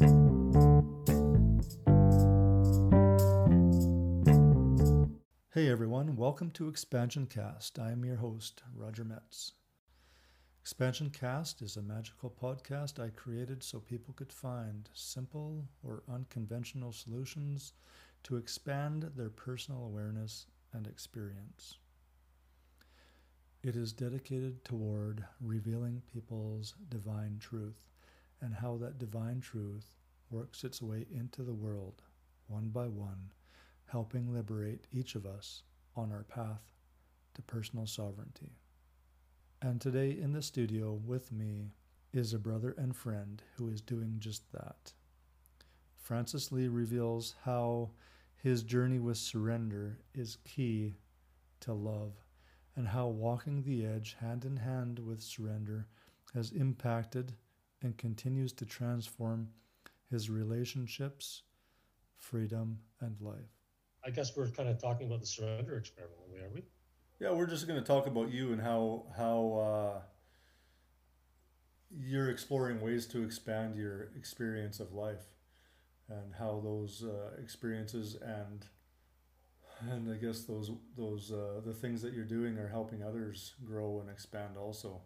Hey everyone, welcome to Expansion Cast. I am your host, Roger Metz. Expansion Cast is a magical podcast I created so people could find simple or unconventional solutions to expand their personal awareness and experience. It is dedicated toward revealing people's divine truth and how that divine truth works its way into the world, one by one helping liberate each of us on our path to personal sovereignty. And today in the studio with me is a brother and friend who is doing just that. Francis Lee reveals how his journey with surrender is key to love, and how walking the edge hand in hand with surrender has impacted and continues to transform his relationships, freedom, and life. I guess we're kind of talking about the surrender experiment, are we? Yeah, we're just going to talk about you and how how uh, you're exploring ways to expand your experience of life, and how those uh, experiences and and I guess those those uh, the things that you're doing are helping others grow and expand also.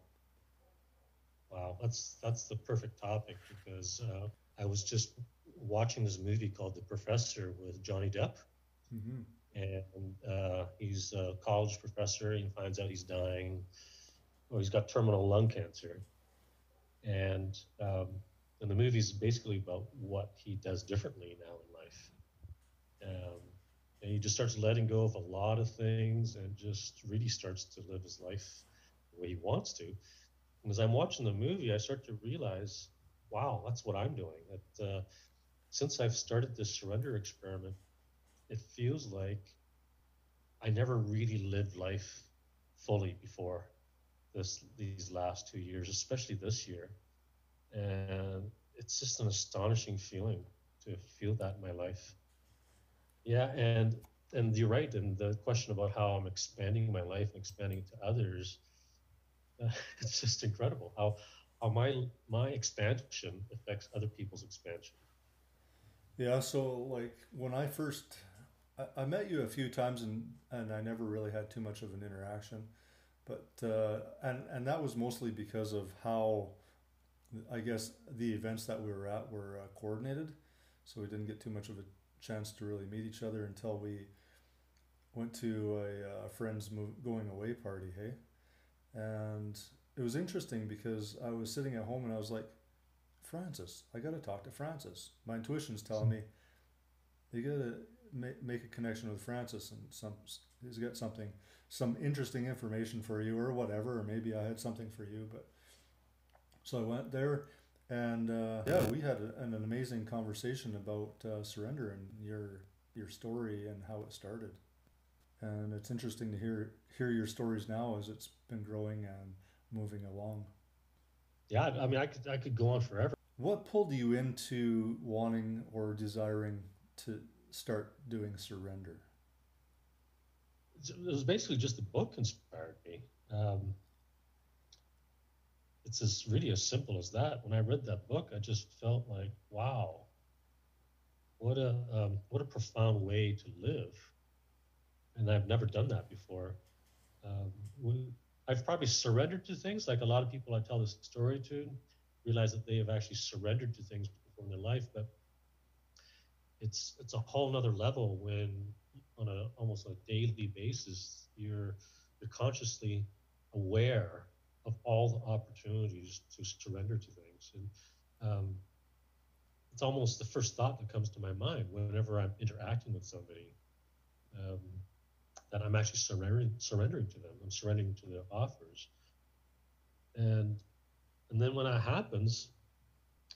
Wow, that's that's the perfect topic because uh, I was just watching this movie called The Professor with Johnny Depp Mm-hmm. And uh, he's a college professor. He finds out he's dying, or he's got terminal lung cancer. And um, and the movie is basically about what he does differently now in life. Um, and he just starts letting go of a lot of things and just really starts to live his life the way he wants to. And as I'm watching the movie, I start to realize, wow, that's what I'm doing. That uh, since I've started this surrender experiment, it feels like I never really lived life fully before this these last two years, especially this year. And it's just an astonishing feeling to feel that in my life. Yeah, and and you're right. And the question about how I'm expanding my life and expanding to others, uh, it's just incredible how how my my expansion affects other people's expansion. Yeah. So like when I first I, I met you a few times and and I never really had too much of an interaction, but uh, and and that was mostly because of how I guess the events that we were at were uh, coordinated, so we didn't get too much of a chance to really meet each other until we went to a, a friend's move, going away party. Hey, and it was interesting because I was sitting at home and I was like, Francis, I got to talk to Francis. My intuition's telling me you got to make, make a connection with Francis and some he's got something some interesting information for you or whatever or maybe I had something for you but so I went there and uh, yeah we had a, an amazing conversation about uh, surrender and your your story and how it started and it's interesting to hear hear your stories now as it's been growing and moving along yeah I mean I could I could go on forever what pulled you into wanting or desiring to start doing surrender? It was basically just the book inspired me. Um, it's as really as simple as that. When I read that book, I just felt like, wow, what a um, what a profound way to live. And I've never done that before. Um, I've probably surrendered to things, like a lot of people I tell this story to, realize that they have actually surrendered to things before in their life, but it's it's a whole nother level when on a almost a daily basis you're you're consciously aware of all the opportunities to surrender to things and um, it's almost the first thought that comes to my mind whenever I'm interacting with somebody um, that I'm actually surrendering surrendering to them I'm surrendering to their offers and and then when that happens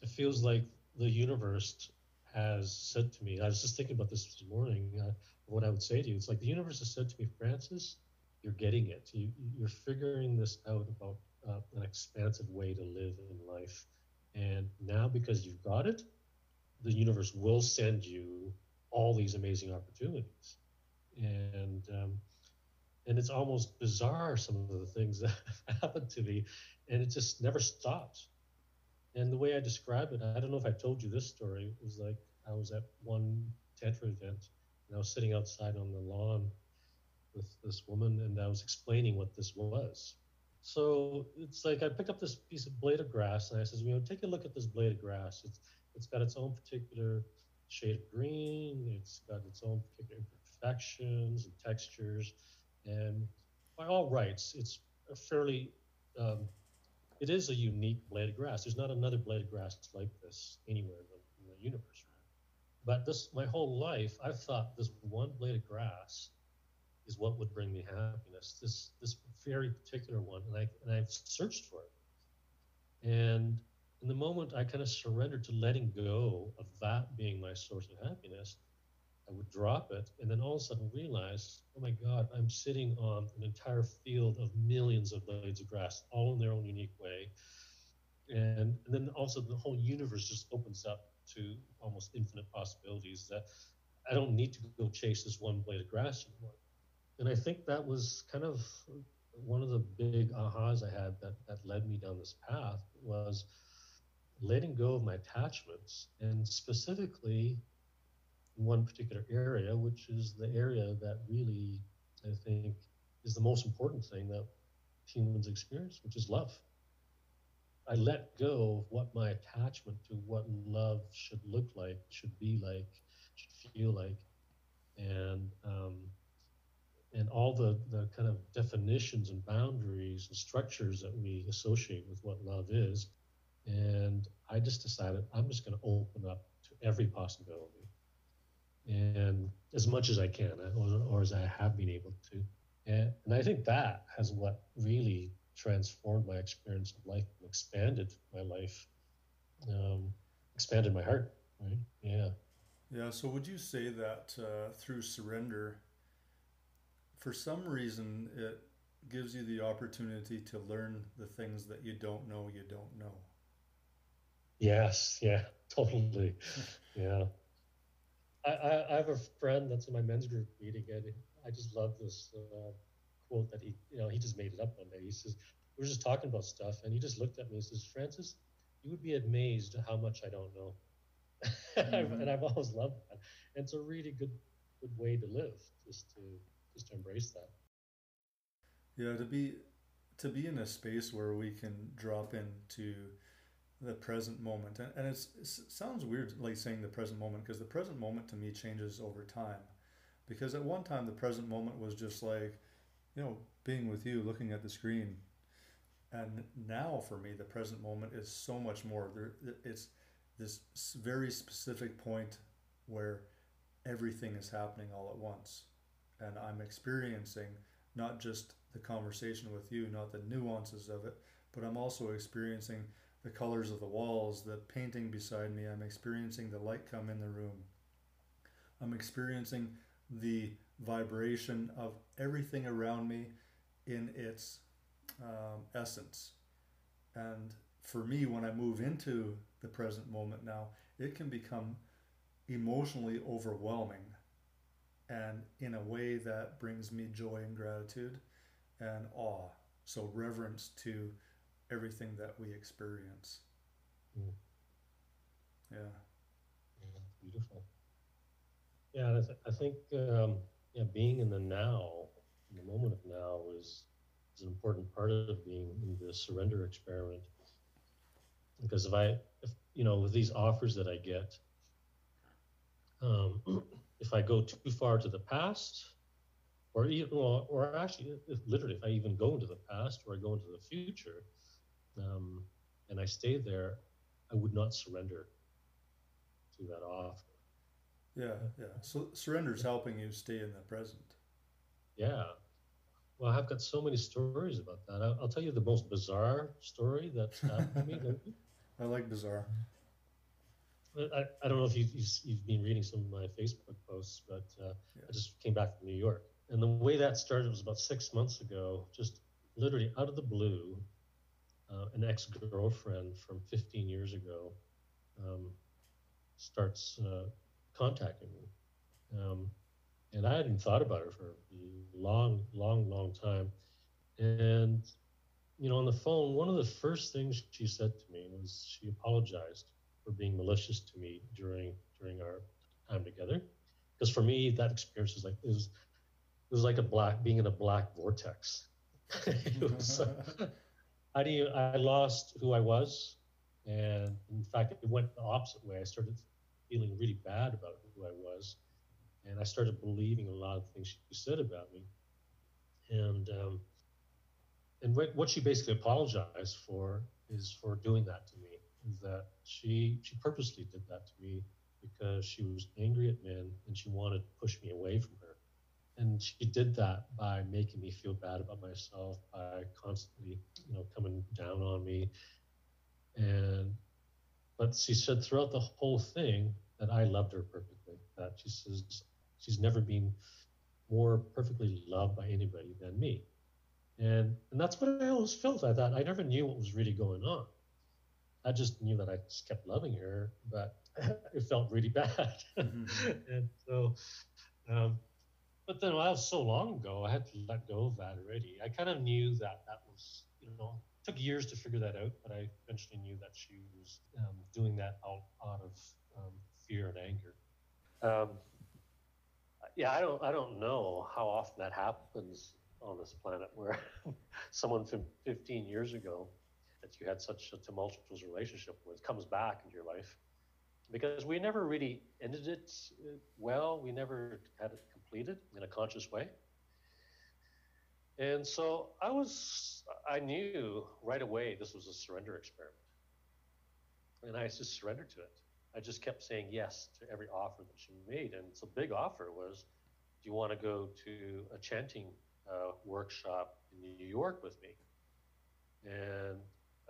it feels like the universe has said to me, I was just thinking about this this morning, uh, what I would say to you. It's like the universe has said to me, Francis, you're getting it. You, you're figuring this out about uh, an expansive way to live in life. And now, because you've got it, the universe will send you all these amazing opportunities. And um, and it's almost bizarre some of the things that happened to me, and it just never stops And the way I describe it, I don't know if I told you this story. It was like I was at one tantra event and I was sitting outside on the lawn with this woman and I was explaining what this was. So it's like I picked up this piece of blade of grass and I says, you know, take a look at this blade of grass. It's it's got its own particular shade of green. It's got its own particular imperfections and textures, and by all rights, it's a fairly um, it is a unique blade of grass. There's not another blade of grass like this anywhere in the, in the universe. But this, my whole life, I've thought this one blade of grass is what would bring me happiness. This this very particular one, and I and I've searched for it. And in the moment I kind of surrendered to letting go of that being my source of happiness, I would drop it, and then all of a sudden realize, oh my God, I'm sitting on an entire field of millions of blades of grass, all in their own unique way. And, and then also the whole universe just opens up to almost infinite possibilities that I don't need to go chase this one blade of grass anymore. And I think that was kind of one of the big ahas I had that, that led me down this path was letting go of my attachments and specifically one particular area, which is the area that really I think is the most important thing that humans experience, which is love. I let go of what my attachment to what love should look like, should be like, should feel like, and um, and all the the kind of definitions and boundaries and structures that we associate with what love is. And I just decided I'm just going to open up to every possibility, and as much as I can, or, or as I have been able to. And, and I think that has what really transformed my experience of life and expanded my life, um, expanded my heart. Right? Yeah. Yeah. So would you say that uh, through surrender, for some reason, it gives you the opportunity to learn the things that you don't know you don't know? Yes. Yeah. Totally. yeah. I, I, I have a friend that's in my men's group meeting, and I just love this. Uh, quote that he, you know, he just made it up one day. He says, we were just talking about stuff, and he just looked at me and says, Francis, you would be amazed how much I don't know. Mm-hmm. and I've always loved that. And it's a really good, good way to live, just to, just to embrace that. Yeah, to be, to be in a space where we can drop into the present moment, and, and it sounds weird, like saying the present moment, because the present moment to me changes over time. Because at one time, the present moment was just like, you know, being with you, looking at the screen. And now for me, the present moment is so much more. There, it's this very specific point where everything is happening all at once. And I'm experiencing not just the conversation with you, not the nuances of it, but I'm also experiencing the colors of the walls, the painting beside me. I'm experiencing the light come in the room. I'm experiencing the vibration of everything around me in its um, essence. And for me, when I move into the present moment now, it can become emotionally overwhelming and in a way that brings me joy and gratitude and awe. So, reverence to everything that we experience. Mm. Yeah. yeah. Beautiful. Yeah, I, th- I think um, yeah, being in the now, in the moment of now, is is an important part of being in the surrender experiment. Because if I, if you know, with these offers that I get, um, if I go too far to the past, or even, or actually, if, literally, if I even go into the past or I go into the future, um, and I stayed there, I would not surrender to that offer. Yeah, yeah. So surrender is helping you stay in the present. Yeah. Well, I've got so many stories about that. I'll, I'll tell you the most bizarre story that happened to me. I like bizarre. I, I don't know if you, you've, you've been reading some of my Facebook posts, but uh, yeah. I just came back from New York. And the way that started was about six months ago, just literally out of the blue. Uh, an ex girlfriend from 15 years ago um, starts uh, contacting me. Um, and I hadn't thought about her for a long, long, long time. And you know, on the phone, one of the first things she said to me was she apologized for being malicious to me during during our time together. Because for me, that experience was like it was it was like a black being in a black vortex. was, I I lost who I was, and in fact, it went the opposite way. I started feeling really bad about who I was, and I started believing a lot of things she said about me. And um, and what she basically apologized for is for doing that to me. That she she purposely did that to me because she was angry at men and she wanted to push me away from her. And she did that by making me feel bad about myself, by constantly, you know, coming down on me. And but she said throughout the whole thing that I loved her perfectly. That she says she's never been more perfectly loved by anybody than me. And and that's what I always felt. I thought I never knew what was really going on. I just knew that I just kept loving her, but it felt really bad. Mm-hmm. and so, um, but then well, that was so long ago, I had to let go of that already. I kind of knew that that was, you know, took years to figure that out, but I eventually knew that she was um, doing that out, out of um, fear and anger. Um, yeah, I don't, I don't know how often that happens on this planet where someone from 15 years ago that you had such a tumultuous relationship with comes back into your life because we never really ended it uh, well. We never had it completed in a conscious way. And so I was, I knew right away this was a surrender experiment. And I just surrendered to it. I just kept saying yes to every offer that she made. And so big offer was, do you want to go to a chanting uh, workshop in New York with me? And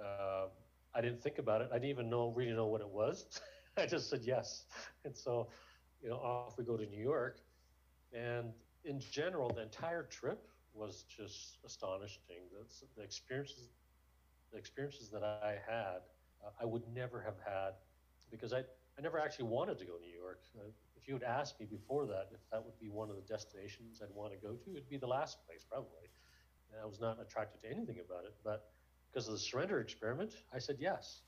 uh, I didn't think about it. I didn't even know really know what it was. I just said yes. And so, you know, off we go to New York. And in general, the entire trip was just astonishing. The, the experiences, the experiences that I had, uh, I would never have had because I, I never actually wanted to go to New York. Uh, if you had asked me before that if that would be one of the destinations I'd want to go to, it'd be the last place probably. And I was not attracted to anything about it, but because of the surrender experiment, I said yes.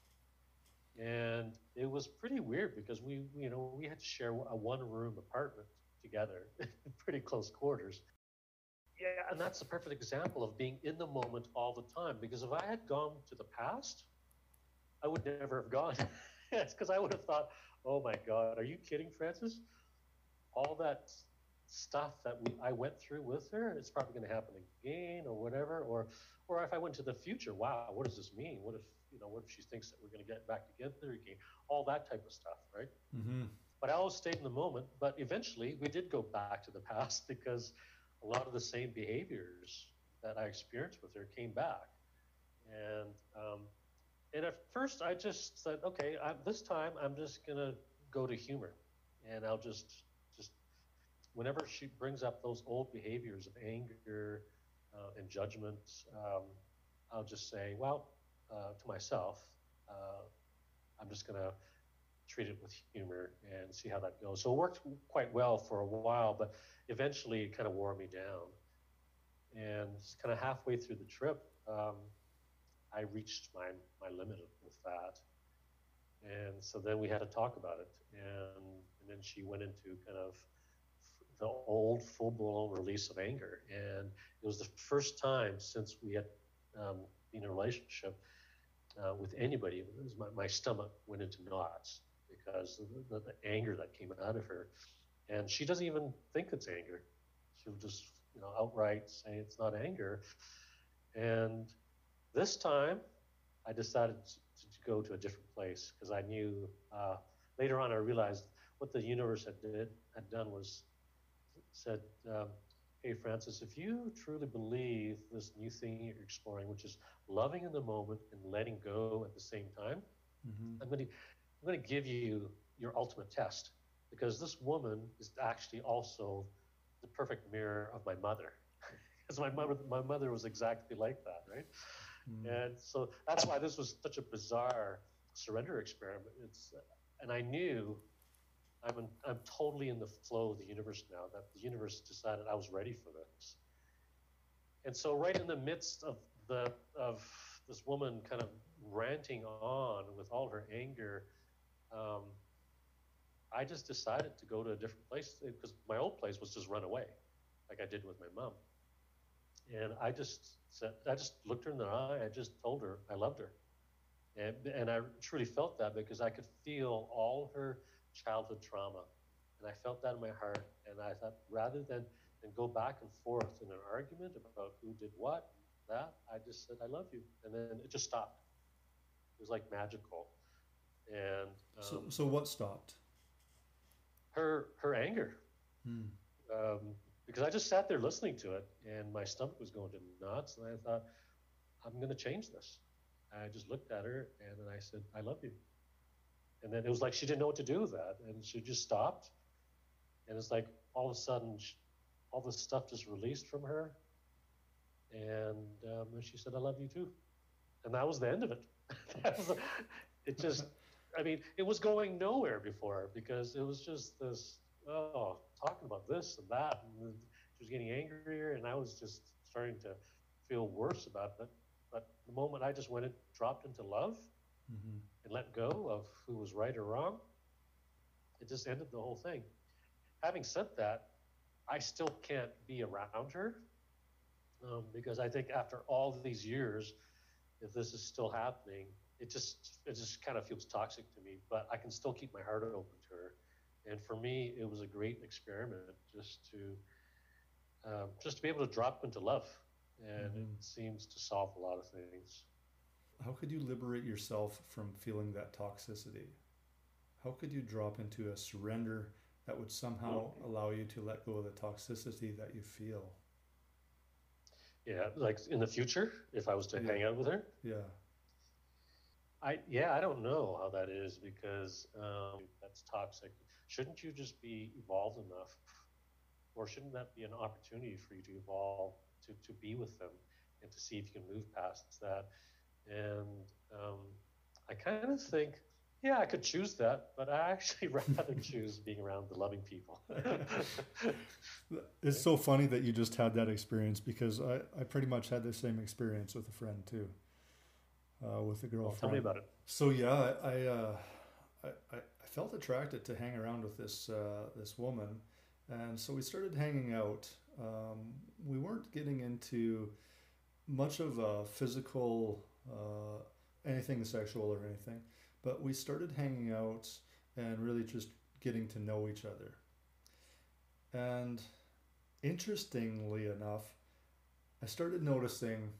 And it was pretty weird because we, you know, we had to share a one room apartment together, pretty close quarters. Yeah, and that's the perfect example of being in the moment all the time. Because if I had gone to the past, I would never have gone. yes, because I would have thought, oh my God, are you kidding, Francis? All that stuff that we I went through with her, it's probably going to happen again or whatever. Or, or if I went to the future, wow, what does this mean? What if you know, what if she thinks that we're going to get back together again? All that type of stuff, right? Mm-hmm. But I always stayed in the moment. But eventually, we did go back to the past because a lot of the same behaviors that I experienced with her came back. And um, and at first, I just said, okay, I, this time I'm just to go to humor, and I'll just just whenever she brings up those old behaviors of anger uh, and judgment, um, I'll just say, well, uh, to myself, uh, I'm just going to treat it with humor and see how that goes. So it worked quite well for a while, but eventually it kind of wore me down. And kind of halfway through the trip, um, I reached my, my limit with that. And so then we had to talk about it. And, and then she went into kind of the old full blown release of anger. And it was the first time since we had um, been in a relationship uh, with anybody, my, my, stomach went into knots because the, the, the, anger that came out of her. And she doesn't even think it's anger. She'll just, you know, outright say it's not anger. And this time, I decided to, to go to a different place because I knew uh, later on I realized what the universe had did had done was said, um, hey, Francis, if you truly believe this new thing you're exploring, which is loving in the moment and letting go at the same time, mm-hmm. I'm going to I'm going to give you your ultimate test because this woman is actually also the perfect mirror of my mother. because my mother, my mother was exactly like that, right? Mm. And so that's why this was such a bizarre surrender experiment. It's, and I knew I'm, in, I'm totally in the flow of the universe now, that the universe decided I was ready for this. And so, right in the midst of the of this woman kind of ranting on with all her anger. Um, I just decided to go to a different place because my old place was just run away, like I did with my mom. And I just said, I just looked her in the eye. I just told her I loved her, and and I truly felt that because I could feel all her childhood trauma, and I felt that in my heart. And I thought, rather than than go back and forth in an argument about who did what, that I just said I love you, and then it just stopped. It was like magical, and um, so so what stopped? her her anger. Hmm. Um, because I just sat there listening to it, and my stomach was going to knots, and I thought, I'm going to change this. I just looked at her, and then I said, I love you. And then it was like she didn't know what to do with that, and she just stopped, and it's like all of a sudden, she, all this stuff just released from her, and um, she said, I love you too, and that was the end of it. was, it just I mean, it was going nowhere before because it was just this, oh, talking about this and that. And she was getting angrier, and I was just starting to feel worse about it. But the moment I just went and dropped into love mm-hmm. and let go of who was right or wrong, it just ended the whole thing. Having said that, I still can't be around her um, because I think after all these years, if this is still happening, it just it just kind of feels toxic to me. But I can still keep my heart open to her, and for me, it was a great experiment just to um, just to be able to drop into love, and mm-hmm. it seems to solve a lot of things. How could you liberate yourself from feeling that toxicity? How could you drop into a surrender that would somehow allow you to let go of the toxicity that you feel? Yeah, like in the future, if I was to yeah. hang out with her. Yeah. I yeah, I don't know how that is because um, that's toxic. Shouldn't you just be evolved enough, or shouldn't that be an opportunity for you to evolve to to be with them and to see if you can move past that? And um, I kind of think, yeah, I could choose that, but I actually rather choose being around the loving people. it's so funny that you just had that experience because I, I pretty much had the same experience with a friend too uh, with a girlfriend. tell me about it. So yeah, I, uh, I, I felt attracted to hang around with this uh, this woman, and so we started hanging out. Um, we weren't getting into much of a physical uh, anything sexual or anything, but we started hanging out and really just getting to know each other. And interestingly enough, I started noticing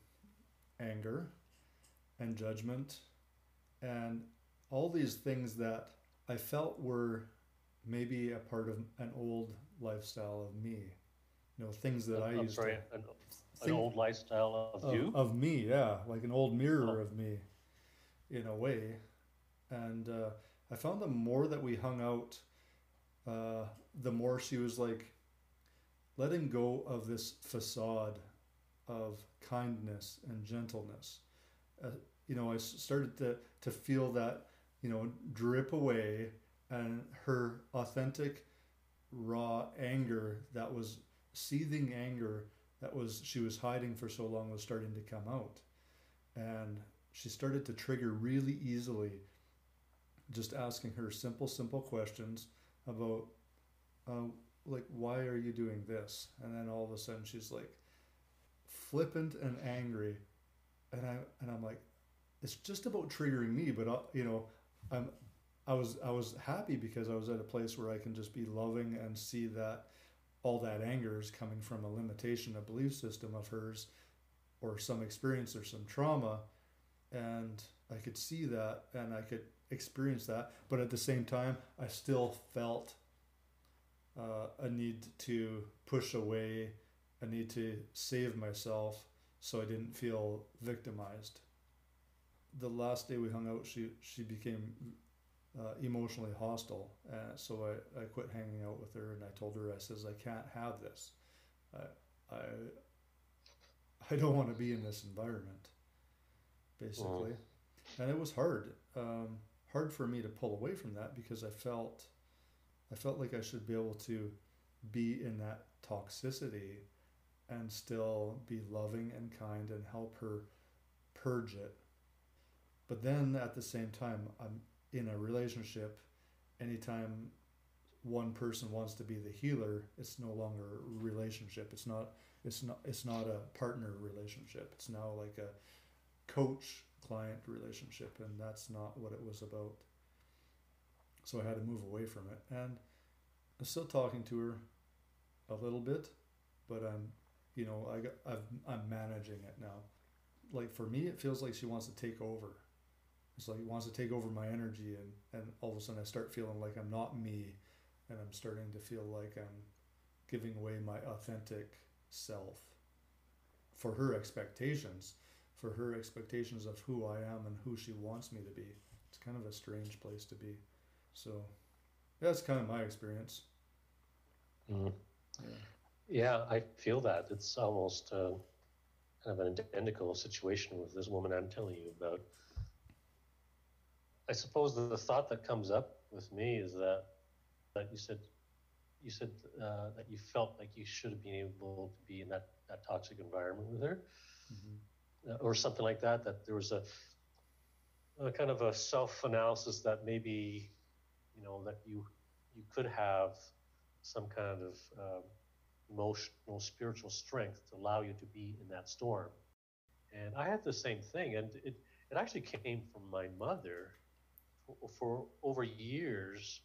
anger and judgment and all these things that I felt were maybe a part of an old lifestyle of me. You know, things that I I'm used sorry, to. An, an old lifestyle of, of, you? Of me, yeah. Like an old mirror oh. of me, in a way. And uh, I found the more that we hung out, uh, the more she was like letting go of this facade of kindness and gentleness. Uh, you know, I started to, to feel that, you know, drip away and her authentic, raw anger that was seething anger that was she was hiding for so long was starting to come out. And she started to trigger really easily just asking her simple, simple questions about, uh, like, why are you doing this? And then all of a sudden she's like flippant and angry. And I and I'm like, it's just about triggering me but uh, you know i'm i was i was happy because i was at a place where i can just be loving and see that all that anger is coming from a limitation a belief system of hers or some experience or some trauma. And i could see that and i could experience that but at the same time i still felt uh, a need to push away a need to save myself so i didn't feel victimized the last day we hung out, she she became uh, emotionally hostile. Uh, so I, I quit hanging out with her, and I told her I says I can't have this. I I I don't want to be in this environment, basically, and it was hard. Um, hard for me to pull away from that because I felt I felt like I should be able to be in that toxicity and still be loving and kind and help her purge it. But then at the same time, I'm in a relationship. Anytime one person wants to be the healer, it's no longer a relationship. It's not. It's not. It's not a partner relationship. It's now like a coach client relationship, and that's not what it was about. So I had to move away from it, and I'm still talking to her a little bit, but I'm, you know, I got, I've, I'm managing it now. Like for me, it feels like she wants to take over. It's like he wants to take over my energy, and and all of a sudden I start feeling like I'm not me, and I'm starting to feel like I'm giving away my authentic self for her expectations, for her expectations of who I am and who she wants me to be. It's kind of a strange place to be. So that's kind of my experience. Mm. Yeah. yeah. I feel that. It's almost uh, kind of an identical situation with this woman I'm telling you about. I suppose the, thought that comes up with me is that that you said you said uh, that you felt like you should have been able to be in that, that toxic environment with her. Mm-hmm. uh, or something like that that there was a, a kind of a self-analysis that maybe you know that you you could have some kind of um, emotional spiritual strength to allow you to be in that storm. And i had the same thing and it, it actually came from my mother for, over years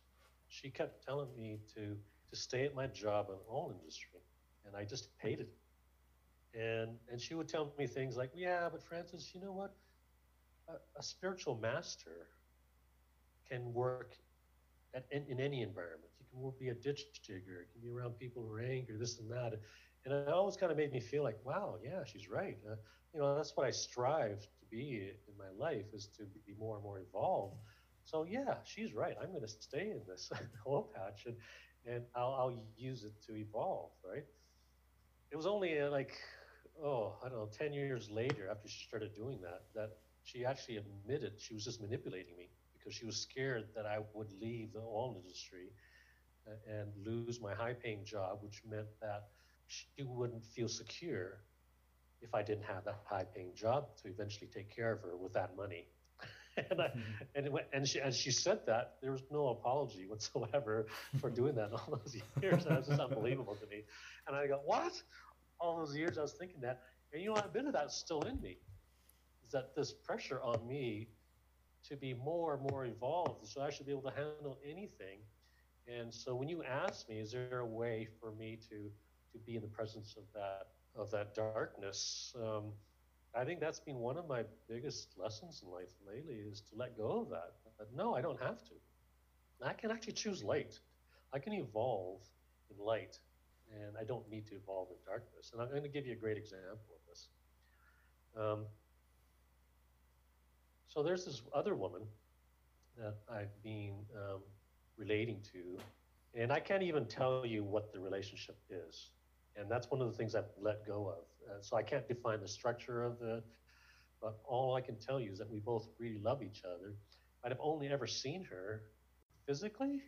she kept telling me to to stay at my job in oil industry and i just hated it and and she would tell me things like yeah but francis you know what a, a spiritual master can work at, in, in, any environment. You can be a ditch digger. You can be around people who are angry, this and that. And it always kind of made me feel like, wow, yeah, she's right. Uh, you know, that's what I strive to be in my life is to be more and more evolved. So yeah, she's right. I'm going to stay in this oil patch and, and I'll, I'll use it to evolve, right? It was only uh, like, oh, I don't know, 10 years later after she started doing that, that she actually admitted she was just manipulating me because she was scared that I would leave the oil industry and lose my high paying job, which meant that she wouldn't feel secure if I didn't have that high paying job to eventually take care of her with that money. and, I, and, went, and, she, and she said that there was no apology whatsoever for doing that all those years. And it was just unbelievable to me. And I go, what? All those years I was thinking that. And you know, a bit of that's still in me. Is that this pressure on me to be more and more evolved. So I should be able to handle anything. And so when you ask me, is there a way for me to to be in the presence of that of that darkness? Um, I think that's been one of my biggest lessons in life lately is to let go of that. But no, I don't have to. I can actually choose light. I can evolve in light, and I don't need to evolve in darkness. And I'm going to give you a great example of this. Um, so there's this other woman that I've been um, relating to, and I can't even tell you what the relationship is. And that's one of the things I've let go of. Uh, so I can't define the structure of it, but all I can tell you is that we both really love each other. I've only ever seen her physically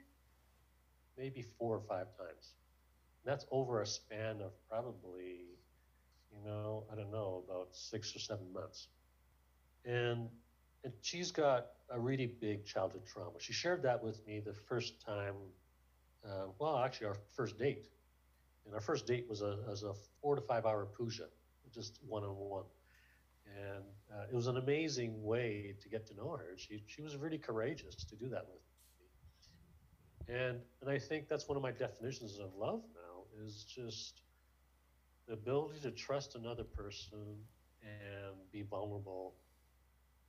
maybe four or five times. And that's over a span of probably, you know, I don't know, about six or seven months. And and she's got a really big childhood trauma. She shared that with me the first time, uh, well, actually, our first date. And our first date was a, was a four to five hour puja, just one on one. And uh, it was an amazing way to get to know her. She, she was really courageous to do that with me. And, and I think that's one of my definitions of love now is just the ability to trust another person and be vulnerable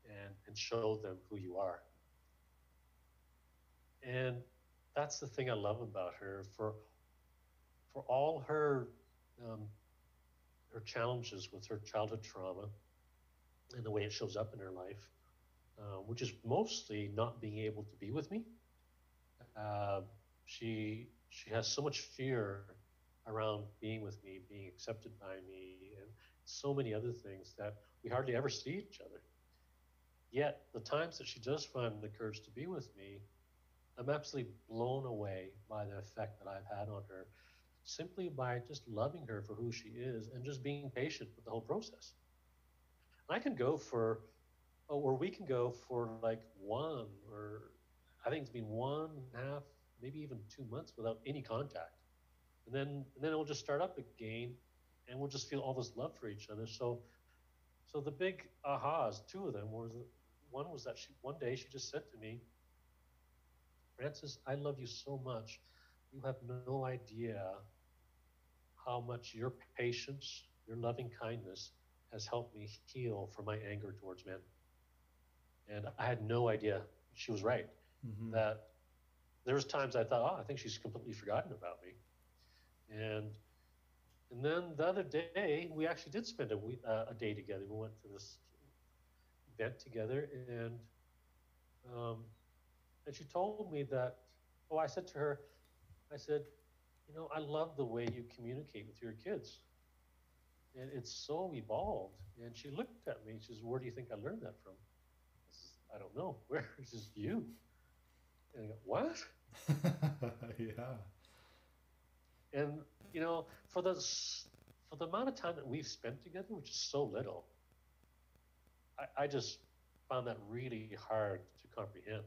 and, and show them who you are. And that's the thing I love about her. For for all her um, her challenges with her childhood trauma and the way it shows up in her life, uh, which is mostly not being able to be with me. Uh, she she has so much fear around being with me, being accepted by me, and so many other things that we hardly ever see each other. Yet, the times that she does find the courage to be with me, I'm absolutely blown away by the effect that I've had on her simply by just loving her for who she is and just being patient with the whole process. I can go for, oh, or we can go for like one or I think it's been one and a half, maybe even two months without any contact, and then and then it'll just start up again, and we'll just feel all this love for each other. So, so the big ahas, two of them was one was that she one day she just said to me, Francis, I love you so much. You have no idea how much your patience, your loving kindness has helped me heal from my anger towards men. And I had no idea she was right. Mm-hmm. That there was times I thought, oh, I think she's completely forgotten about me. And and then the other day, we actually did spend a, week, uh, a day together. We went to this event together, and um, and she told me that. Oh, I said to her, I said, you know, I love the way you communicate with your kids, and it's so evolved. And she looked at me. She says, "Where do you think I learned that from?" I says, "I don't know. Where is this you?" And I go, "What?" yeah. And you know, for the for the amount of time that we've spent together, which is so little, I, I just found that really hard to comprehend.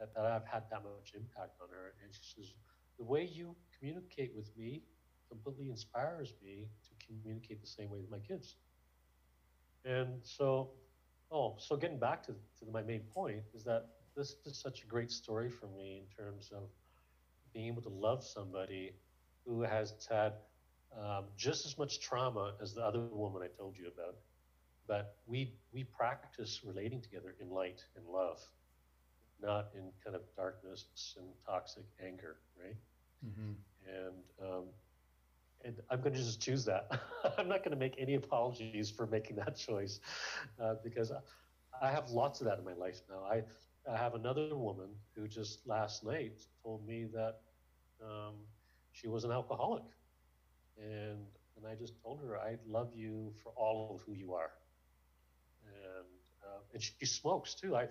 That, that I've had that much impact on her. And she says, the way you communicate with me completely inspires me to communicate the same way with my kids. And so, oh, so getting back to, to my main point is that this is such a great story for me in terms of being able to love somebody who has had um, just as much trauma as the other woman I told you about. But we, we practice relating together in light and love, not in kind of darkness and toxic anger, right? Mm-hmm. And, um, and I'm going to just choose that. I'm not going to make any apologies for making that choice uh, because I have lots of that in my life now. I, I have another woman who just last night told me that um, she was an alcoholic. And, and I just told her, I love you for all of who you are. And, uh, and she, she, smokes too. I,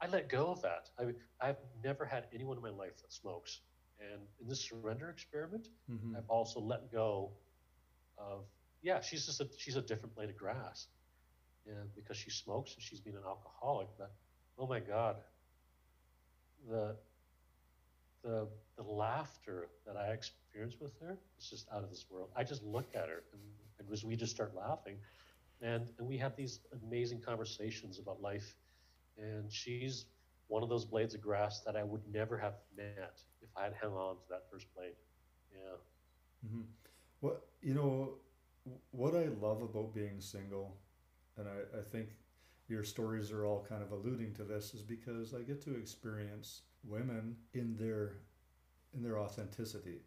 I let go of that. I, I've never had anyone in my life that smokes. And in this surrender experiment, mm-hmm. I've also let go of, yeah, she's just a, she's a different blade of grass. And because she smokes and she's been an alcoholic, but oh my God, the, the, the laughter that I experienced with her is just out of this world. I just look at her and, and as we just start laughing, and, and we have these amazing conversations about life. And she's one of those blades of grass that I would never have met if I had hung on to that first blade. Yeah. Mm-hmm. What you know, what I love about being single, and I, I think your stories are all kind of alluding to this, is because I get to experience women in their in their authenticity.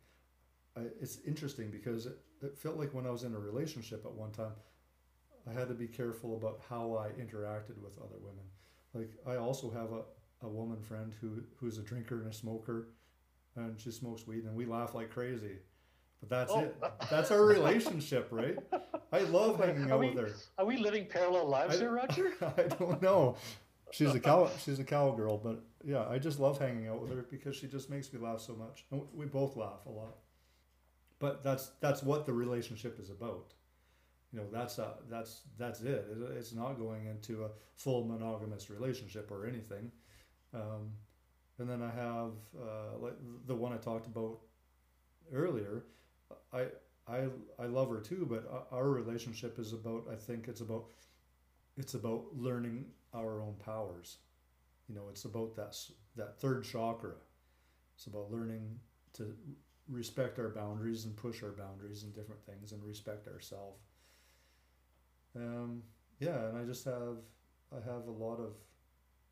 I, it's interesting because it, it felt like when I was in a relationship at one time, I had to be careful about how I interacted with other women. Like I also have a, a woman friend who who's a drinker and a smoker, and she smokes weed, and we laugh like crazy. But that's oh. it. That's our relationship, right? I love hanging out we, with her. Are we living parallel lives I, here, Roger? I don't know. She's a cow. she's a cowgirl, but yeah, I just love hanging out with her because she just makes me laugh so much. And we both laugh a lot. But that's that's what the relationship is about. You know, that's a, that's that's it. It's not going into a full monogamous relationship or anything. Um, and then I have uh, like the one I talked about earlier. I I I love her too, but our relationship is about. I think it's about it's about learning our own powers. You know, it's about that that third chakra. It's about learning to respect our boundaries and push our boundaries and different things and respect ourselves. Um, yeah, and I just have I have a lot of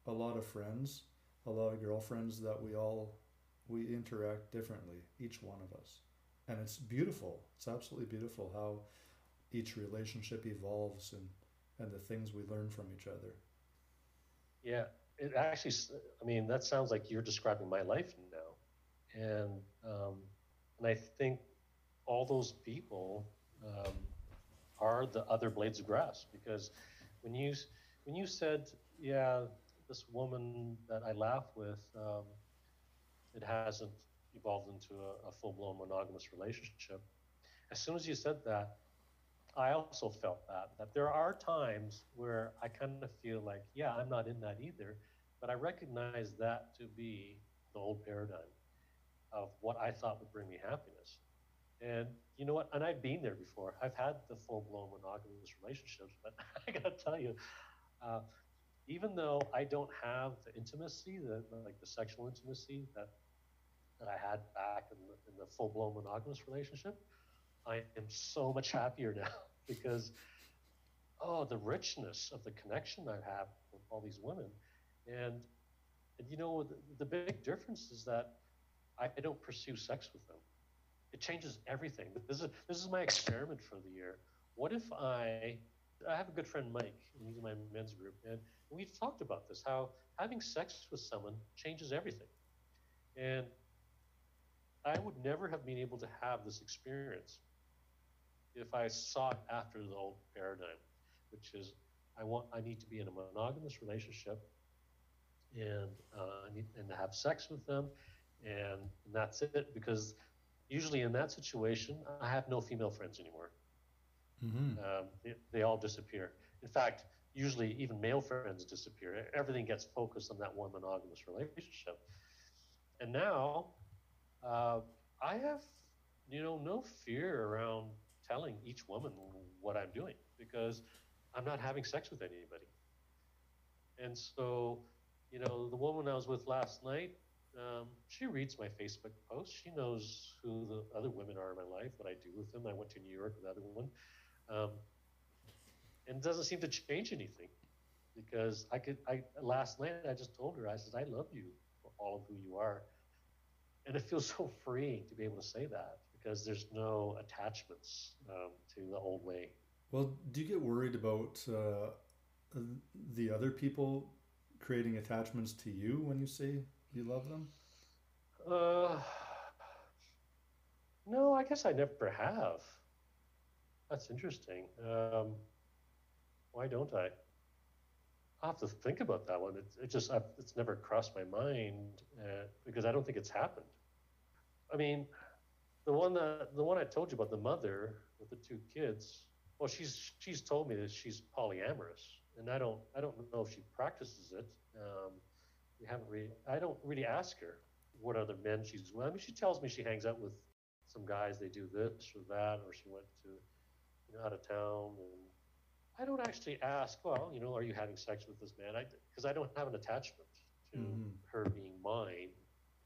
a lot of friends, a lot of girlfriends that we all we interact differently, each one of us. And it's beautiful. It's absolutely beautiful how each relationship evolves and, and the things we learn from each other. Yeah, it actually, I mean, that sounds like you're describing my life now. And, um, and I think all those people um, are the other blades of grass because when you, when you said, yeah, this woman that I laugh with, um, it hasn't evolved into a, a full blown monogamous relationship. As soon as you said that, I also felt that that there are times where I kind of feel like, yeah, I'm not in that either, but I recognize that to be the old paradigm of what I thought would bring me happiness. And you know what? And I've been there before. I've had the full blown monogamous relationships, but I gotta tell you, uh, even though I don't have the intimacy, the like the sexual intimacy that that I had back in the, in the full blown monogamous relationship, I am so much happier now because oh, the richness of the connection I have with all these women, and and you know the, the big difference is that I, I don't pursue sex with them. It changes everything. This is this is my experiment for the year. What if I I have a good friend Mike, and he's in my men's group, and we've talked about this how having sex with someone changes everything. And I would never have been able to have this experience if I sought after the old paradigm, which is I want I need to be in a monogamous relationship and uh, and have sex with them, and, and that's it. Because usually in that situation, I have no female friends anymore. Mm-hmm. Um, they, they all disappear. In fact, usually even male friends disappear. Everything gets focused on that one monogamous relationship. And now, uh, I have, you know, no fear around telling each woman what I'm doing because I'm not having sex with anybody. And so, you know, the woman I was with last night, um, she reads my Facebook posts. She knows who the other women are in my life, what I do with them. I went to New York with the other one. Um, and it doesn't seem to change anything because I could, I, last night I just told her, I said, I love you for all of who you are. And it feels so freeing to be able to say that because there's no attachments um, to the old way. Well, do you get worried about uh, the other people creating attachments to you when you say you love them? Uh, no, I guess I never have. That's interesting. Um, why don't I? I have to think about that one. It, it just I've, it's never crossed my mind uh, because I don't think it's happened. I mean, the one that the one I told you about the mother with the two kids. Well, she's she's told me that she's polyamorous, and I don't I don't know if she practices it. Um, we haven't really I don't really ask her what other men she's with. I mean, she tells me she hangs out with some guys. They do this or that, or she went to you know out of town and I don't actually ask, well, you know, are you having sex with this man? I because I, I, don't have an attachment to mm-hmm. her being mine,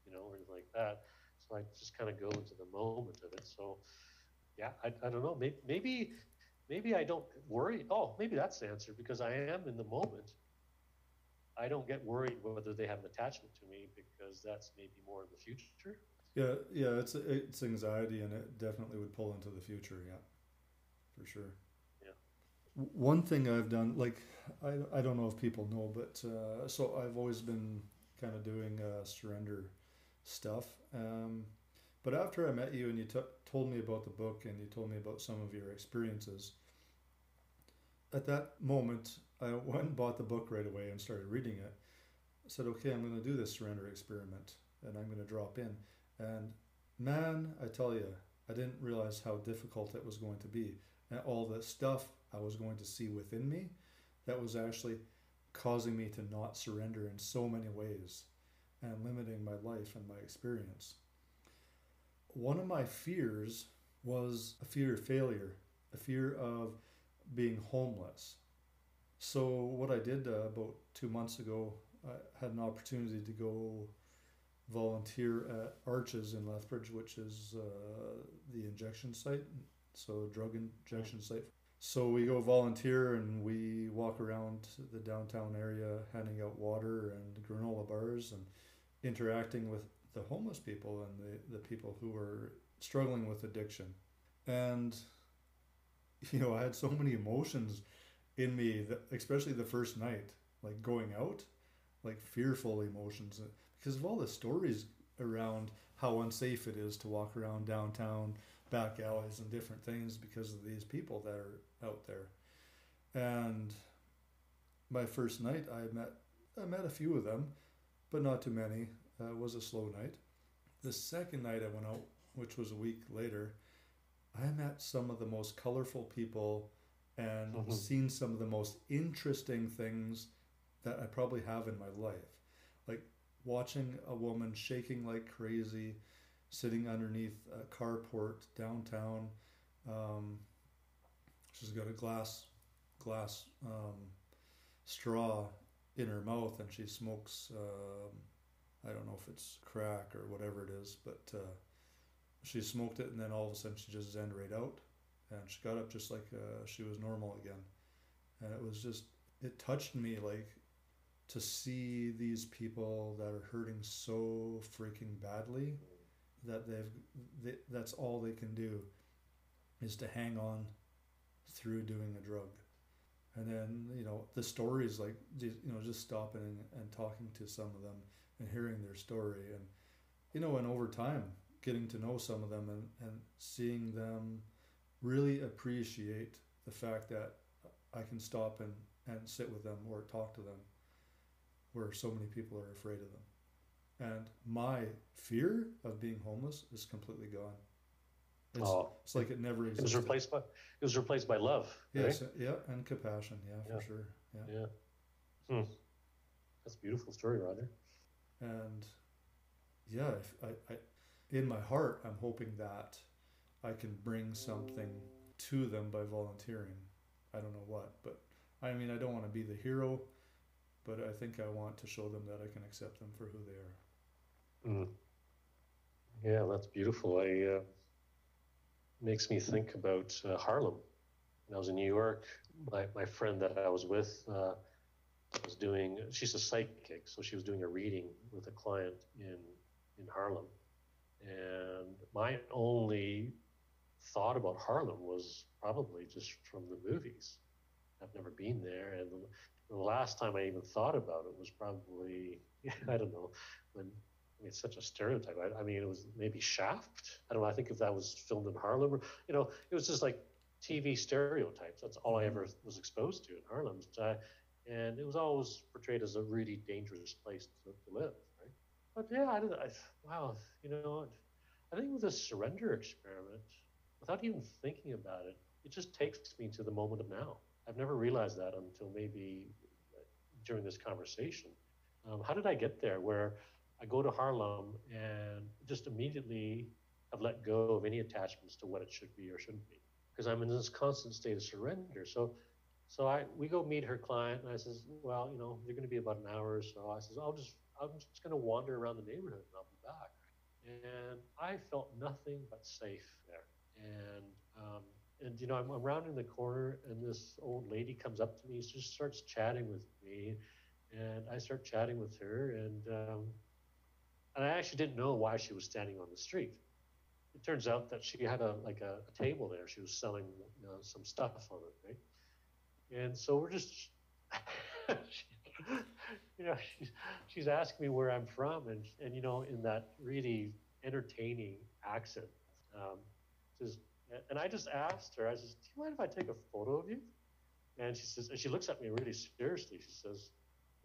you know, or anything like that. So I just kind of go into the moment of it. So, yeah, I, I don't know. Maybe, maybe, maybe I don't worry. Oh, maybe that's the answer because I am in the moment. I don't get worried whether they have an attachment to me because that's maybe more in the future. Yeah, yeah, it's it's anxiety, and it definitely would pull into the future. Yeah, for sure Yeah. one thing I've done, like I, I don't know if people know, but uh, so I've always been kind of doing uh, surrender stuff. Um, but after I met you and you t- told me about the book and you told me about some of your experiences, at that moment I went and bought the book right away and started reading it. I said, okay, I'm going to do this surrender experiment and I'm going to drop in. And man, I tell you, I didn't realize how difficult it was going to be. And all the stuff I was going to see within me that was actually causing me to not surrender in so many ways and limiting my life and my experience. One of my fears was a fear of failure, a fear of being homeless. So, what I did uh, about two months ago, I had an opportunity to go volunteer at Arches in Lethbridge, which is uh, the injection site, so drug injection site so we go volunteer and we walk around the downtown area handing out water and granola bars and interacting with the homeless people and the, the people who are struggling with addiction. And, you know, I had so many emotions in me, that, especially the first night, like going out, like fearful emotions because of all the stories around how unsafe it is to walk around downtown back alleys and different things because of these people that are out there. And my first night, I met I met a few of them, but not too many. Uh, it was a slow night. The second night I went out, which was a week later, I met some of the most colorful people and Mhm. seen some of the most interesting things that I probably have in my life. Like watching a woman shaking like crazy, sitting underneath a carport downtown. Um, she's got a glass glass um, straw in her mouth, and she smokes. Um, I don't know if it's crack or whatever it is, but uh, she smoked it, and then all of a sudden she just zened right out, and she got up just like uh, she was normal again, and it was just it touched me like to see these people that are hurting so freaking badly that they've they, that's all they can do is to hang on through doing a drug. And then you know the stories like you know just stopping and, and talking to some of them and hearing their story. And you know and over time getting to know some of them and, and seeing them really appreciate the fact that I can stop and, and sit with them or talk to them where so many people are afraid of them. And my fear of being homeless is completely gone. It's, oh, it's like it never existed. it was replaced by it was replaced by love. Yes, Right? yeah, and compassion, yeah, Yeah. for sure. Yeah. Yeah. Hmm. That's a beautiful story, Roger. And yeah, I, I, in my heart, I'm hoping that I can bring something to them by volunteering. I don't know what, but I mean, I don't want to be the hero, but I think I want to show them that I can accept them for who they are. Mm. Yeah, that's beautiful. I uh, makes me think about uh, Harlem. When I was in New York, my, my friend that I was with uh, was doing. She's a psychic, so she was doing a reading with a client in in Harlem, and my only thought about Harlem was probably just from the movies. I've never been there, and the, the last time I even thought about it was probably I don't know when I mean, it's such a stereotype. I, I mean, it was maybe Shaft. I don't know. I think if that was filmed in Harlem, or, you know, it was just like TV stereotypes. That's all I mm-hmm. ever was exposed to in Harlem. So, and it was always portrayed as a really dangerous place to, to live? But yeah, I, did, I wow, you know, I think with a surrender experiment, without even thinking about it, it just takes me to the moment of now. I've never realized that until maybe during this conversation. Um, how did I get there? Where I go to Harlem and just immediately have let go of any attachments to what it should be or shouldn't be because I'm in this constant state of surrender. So, so I we go meet her client and I says, well, you know, you're going to be about an hour or so. I says, I'll just I'm just going to wander around the neighborhood and I'll be back. And I felt nothing but safe there. And um, and you know, I'm, I'm rounding the corner and this old lady comes up to me, She just starts chatting with me, and I start chatting with her and. Um, and I actually didn't know why she was standing on the street. It turns out that she had a like a, a table there. She was selling you know, some stuff on it, right? And so we're just, you know, she's, she's asking me where I'm from, and and you know, in that really entertaining accent, um, says, and I just asked her, I says, "Do you mind if I take a photo of you?" And she says, and she looks at me really seriously. She says,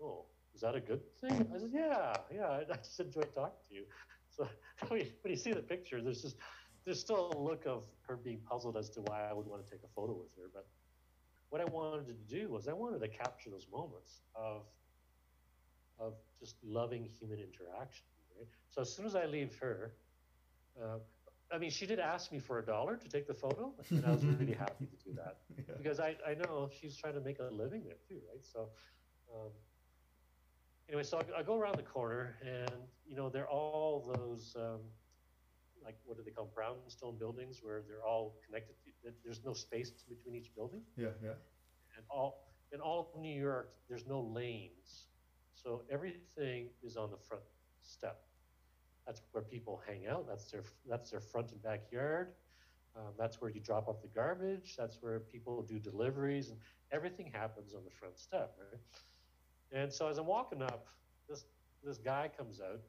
"Oh." is that a good thing? I said, yeah, yeah, I, I just enjoy talking to you. So when you see the picture, there's just there's still a look of her being puzzled as to why I would want to take a photo with her. But what I wanted to do was I wanted to capture those moments of of just loving human interaction. Right? So as soon as I leave her, uh, I mean, she did ask me for a dollar to take the photo, and I was really happy to do that Yeah. because I, I know she's trying to make a living there too, right? So, um, anyway, so I, I go around the corner, and you know, they're all those um, like what do they call brownstone buildings where they're all connected. To, there's no space between each building, Yeah, yeah. and all in all of New York, there's no lanes, so everything is on the front step. That's where people hang out. That's their that's their front and backyard. Um, that's where you drop off the garbage. That's where people do deliveries, and everything happens on the front step, right? And so as I'm walking up, this this guy comes out,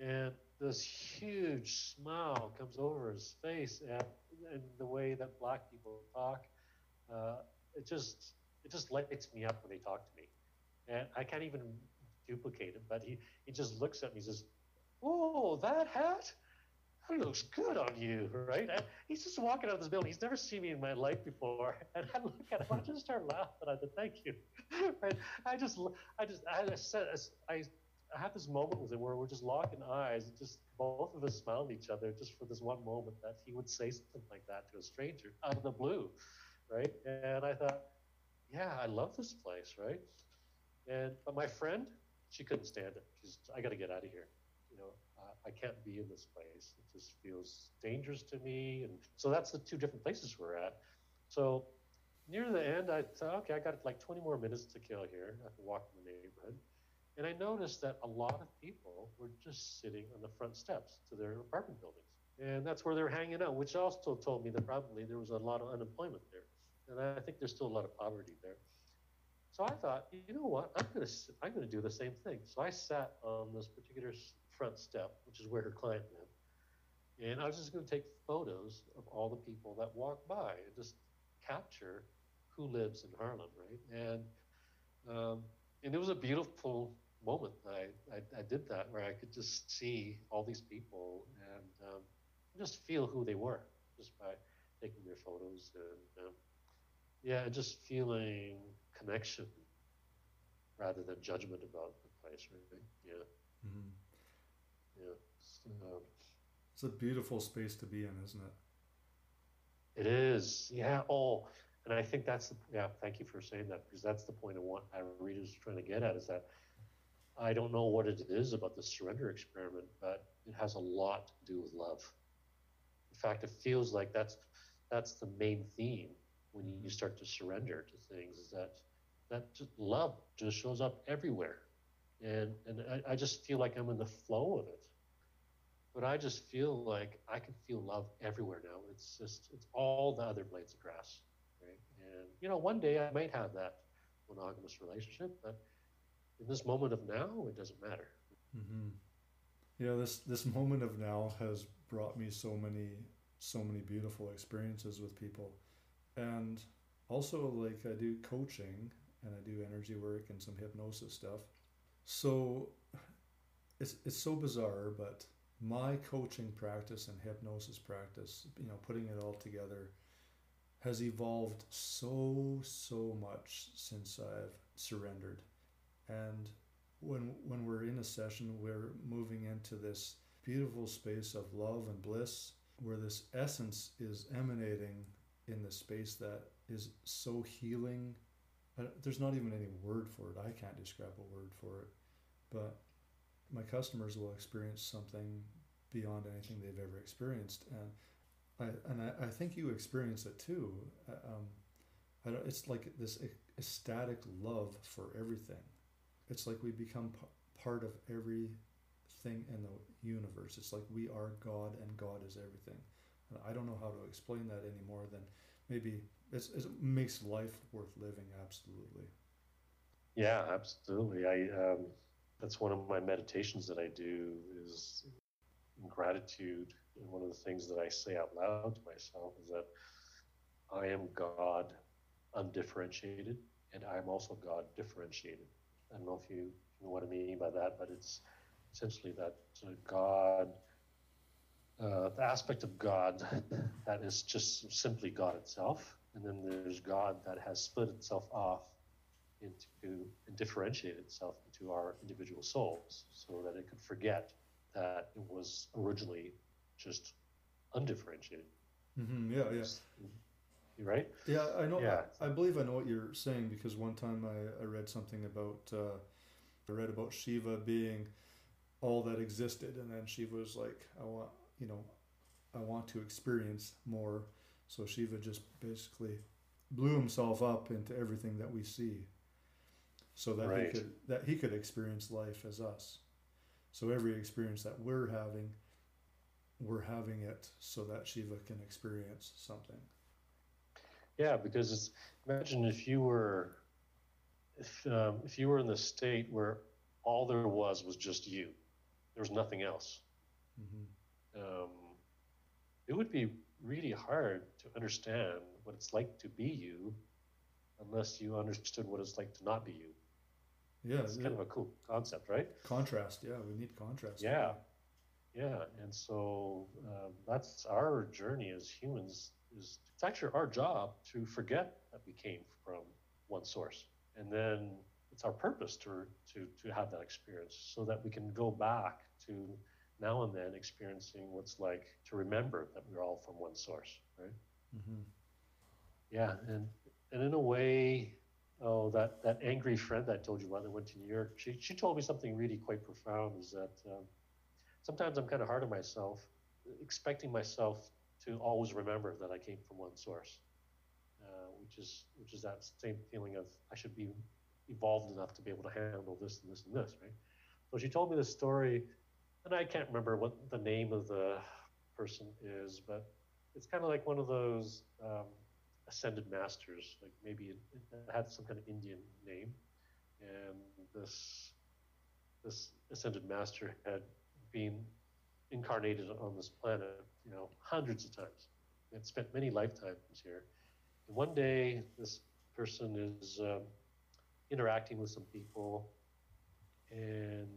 and this huge smile comes over his face, and, and the way that black people talk, uh, it just it just lights me up when they talk to me, and I can't even duplicate. But he he just looks at me, and says, "Oh, that hat." that looks good on you, right? And he's just walking out of this building. He's never seen me in my life before. And I look at him, I just start laughing. I said, thank you. Right? I just, I just, I said, I, I had this moment with him where we're just locking eyes and just both of us smiled at each other just for this one moment that he would say something like that to a stranger out of the blue, right? And I thought, yeah, I love this place, right? And but my friend, she couldn't stand it. She's, I got to get out of here. You know, uh, I can't be in this place. It just feels dangerous to me. And so that's the two different places we're at. So near the end, I thought, okay, I got like 20 more minutes to kill here. I can walk in the neighborhood. And I noticed that a lot of people were just sitting on the front steps to their apartment buildings. And that's where they're hanging out, which also told me that probably there was a lot of unemployment there. And I think there's still a lot of poverty there. So I thought, you know what? I'm going to I'm to do the same thing. So I sat on this particular front step, which is where her client lived, and I was just going to take photos of all the people that walk by and just capture who lives in Harlem, right? And um, and it was a beautiful moment. I, I, I did that where I could just see all these people and um, just feel who they were just by taking their photos and um, yeah, just feeling connection rather than judgment about the place, right? Yeah. Mm-hmm. Yeah. Um, it's a beautiful space to be in, isn't it? It is. Yeah. Oh, and I think that's the, yeah. Thank you for saying that because that's the point of what our readers are trying to get at is that I don't know what it is about the surrender experiment, but it has a lot to do with love. In fact, it feels like that's that's the main theme when you start to surrender to things. Is that that just, love just shows up everywhere, and and I, I just feel like I'm in the flow of it. But I just feel like I can feel love everywhere now. It's just it's all the other blades of grass, right? And you know, one day I might have that monogamous relationship, but in this moment of now, it doesn't matter. Mm-hmm. Yeah, this this moment of now has brought me so many so many beautiful experiences with people, and also like I do coaching and I do energy work and some hypnosis stuff. So it's it's so bizarre, but my coaching practice and hypnosis practice, you know, putting it all together has evolved so so much since I've surrendered. And when when we're in a session, we're moving into this beautiful space of love and bliss where this essence is emanating in the space that is so healing there's not even any word for it. I can't describe a word for it, but my customers will experience something beyond anything they've ever experienced, and I and I, I think you experience it too. Uh, um, I don't, it's like this ecstatic love for everything. It's like we become p- part of everything in the universe. It's like we are God, and God is everything. And I don't know how to explain that any more than maybe it's, it makes life worth living. Absolutely. Yeah, absolutely. I um, that's one of my meditations that I do is gratitude. And one of the things that I say out loud to myself is that I am God undifferentiated, and I'm also God differentiated. I don't know if you know what I mean by that, but it's essentially that uh, God, uh, the aspect of God that is just simply God itself, and then there's God that has split itself off into and differentiated itself into our individual souls so that it could forget that it was originally just undifferentiated. Mm-hmm, yeah, yeah. You right? Yeah, I know. Yeah. I, I, believe I know what you're saying because one time I, I read something about uh, I read about Shiva being all that existed, and then Shiva was like, I want, you know, I want to experience more so Shiva just basically blew himself up into everything that we see, so that right. he could that he could experience life as us. So every experience that we're having, we're having it so that Shiva can experience something. Yeah, because it's, imagine if you were if um, if you were in the state where all there was was just you, there was nothing else. Mm-hmm. Um, it would be really hard to understand what it's like to be you unless you understood what it's like to not be you. Yeah, it's kind of a cool concept, right? Contrast, yeah, we need contrast. Yeah, Yeah, and so um, that's our journey as humans. Is it's actually our job to forget that we came from one source, and then it's our purpose to to to have that experience, so that we can go back to now and then experiencing what's like to remember that we're all from one source, right? Mm-hmm. Yeah, and and in a way, oh, that that angry friend I told you about that went to New York, she she told me something really quite profound. Is that um, sometimes I'm kind of hard on myself, expecting myself to always remember that I came from one source, uh, which is which is that same feeling of I should be evolved enough to be able to handle this and this and this, right? So she told me this story, and I can't remember what the name of the person is, but it's kind of like one of those um, ascended masters, like maybe it, it had some kind of Indian name, and this this ascended master had been incarnated on this planet, you know, hundreds of times. Had spent many lifetimes here. And one day, this person is um, interacting with some people, and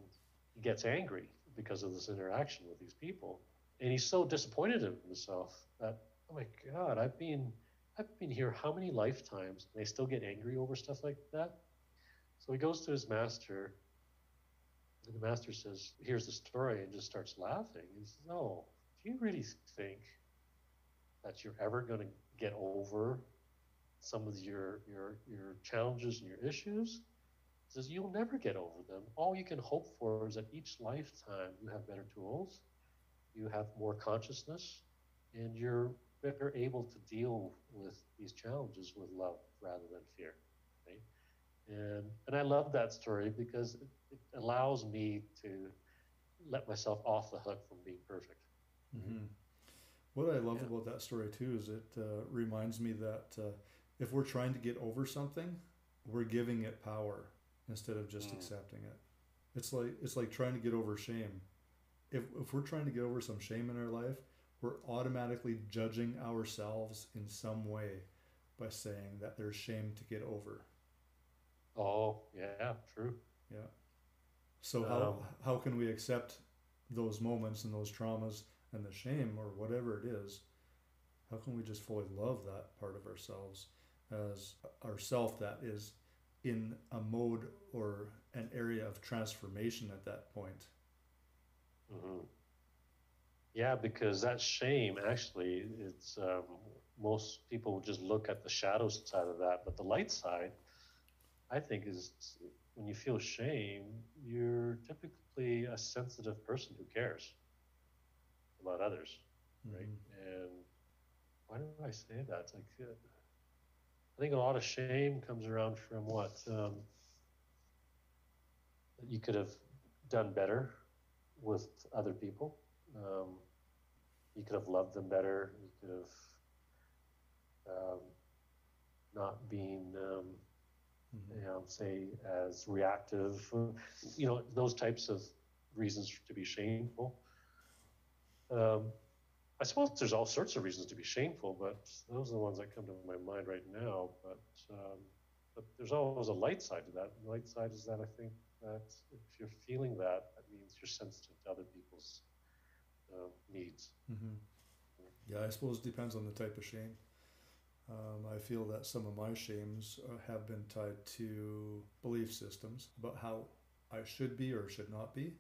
he gets angry because of this interaction with these people, and he's so disappointed in himself that, oh my God, I've been I've been here how many lifetimes, and I still get angry over stuff like that. So he goes to his master and the master says, Here's the story, and just starts laughing. He says, Oh, do you really think that you're ever going to get over some of your, your, your challenges and your issues? Says, You'll never get over them. All you can hope for is that each lifetime you have better tools, you have more consciousness, and you're better able to deal with these challenges with love rather than fear. Right? And, and I love that story because it, it allows me to let myself off the hook from being perfect. Mm-hmm. What I love yeah. about that story too is it uh, reminds me that uh, if we're trying to get over something, we're giving it power instead of just mm. accepting it. It's like it's like trying to get over shame. If if we're trying to get over some shame in our life, we're automatically judging ourselves in some way by saying that there's shame to get over. Oh, yeah, true. Yeah. So how um, how can we accept those moments and those traumas and the shame or whatever it is? How can we just fully love that part of ourselves as ourself that is in a mode or an area of transformation at that point? Mm-hmm. Yeah, because that shame actually, it's um, most people just look at the shadow side of that, but the light side, I think, is when you feel shame, you're typically a sensitive person who cares about others, right? Mm-hmm. And why do I say that? It's like uh, think a lot of shame comes around from what um, you could have done better with other people. Um, you could have loved them better. You could have um, not been um, mm-hmm. you know, say as reactive, you know, those types of reasons to be shameful. Um, I suppose there's all sorts of reasons to be shameful, but those are the ones that come to my mind right now. But um, but there's always a light side to that. And the light side is that I think that if you're feeling that, that means you're sensitive to other people's uh, needs. Mm-hmm. Yeah, I suppose it depends on the type of shame. Um, I feel that some of my shames uh, have been tied to belief systems about how I should be or should not be,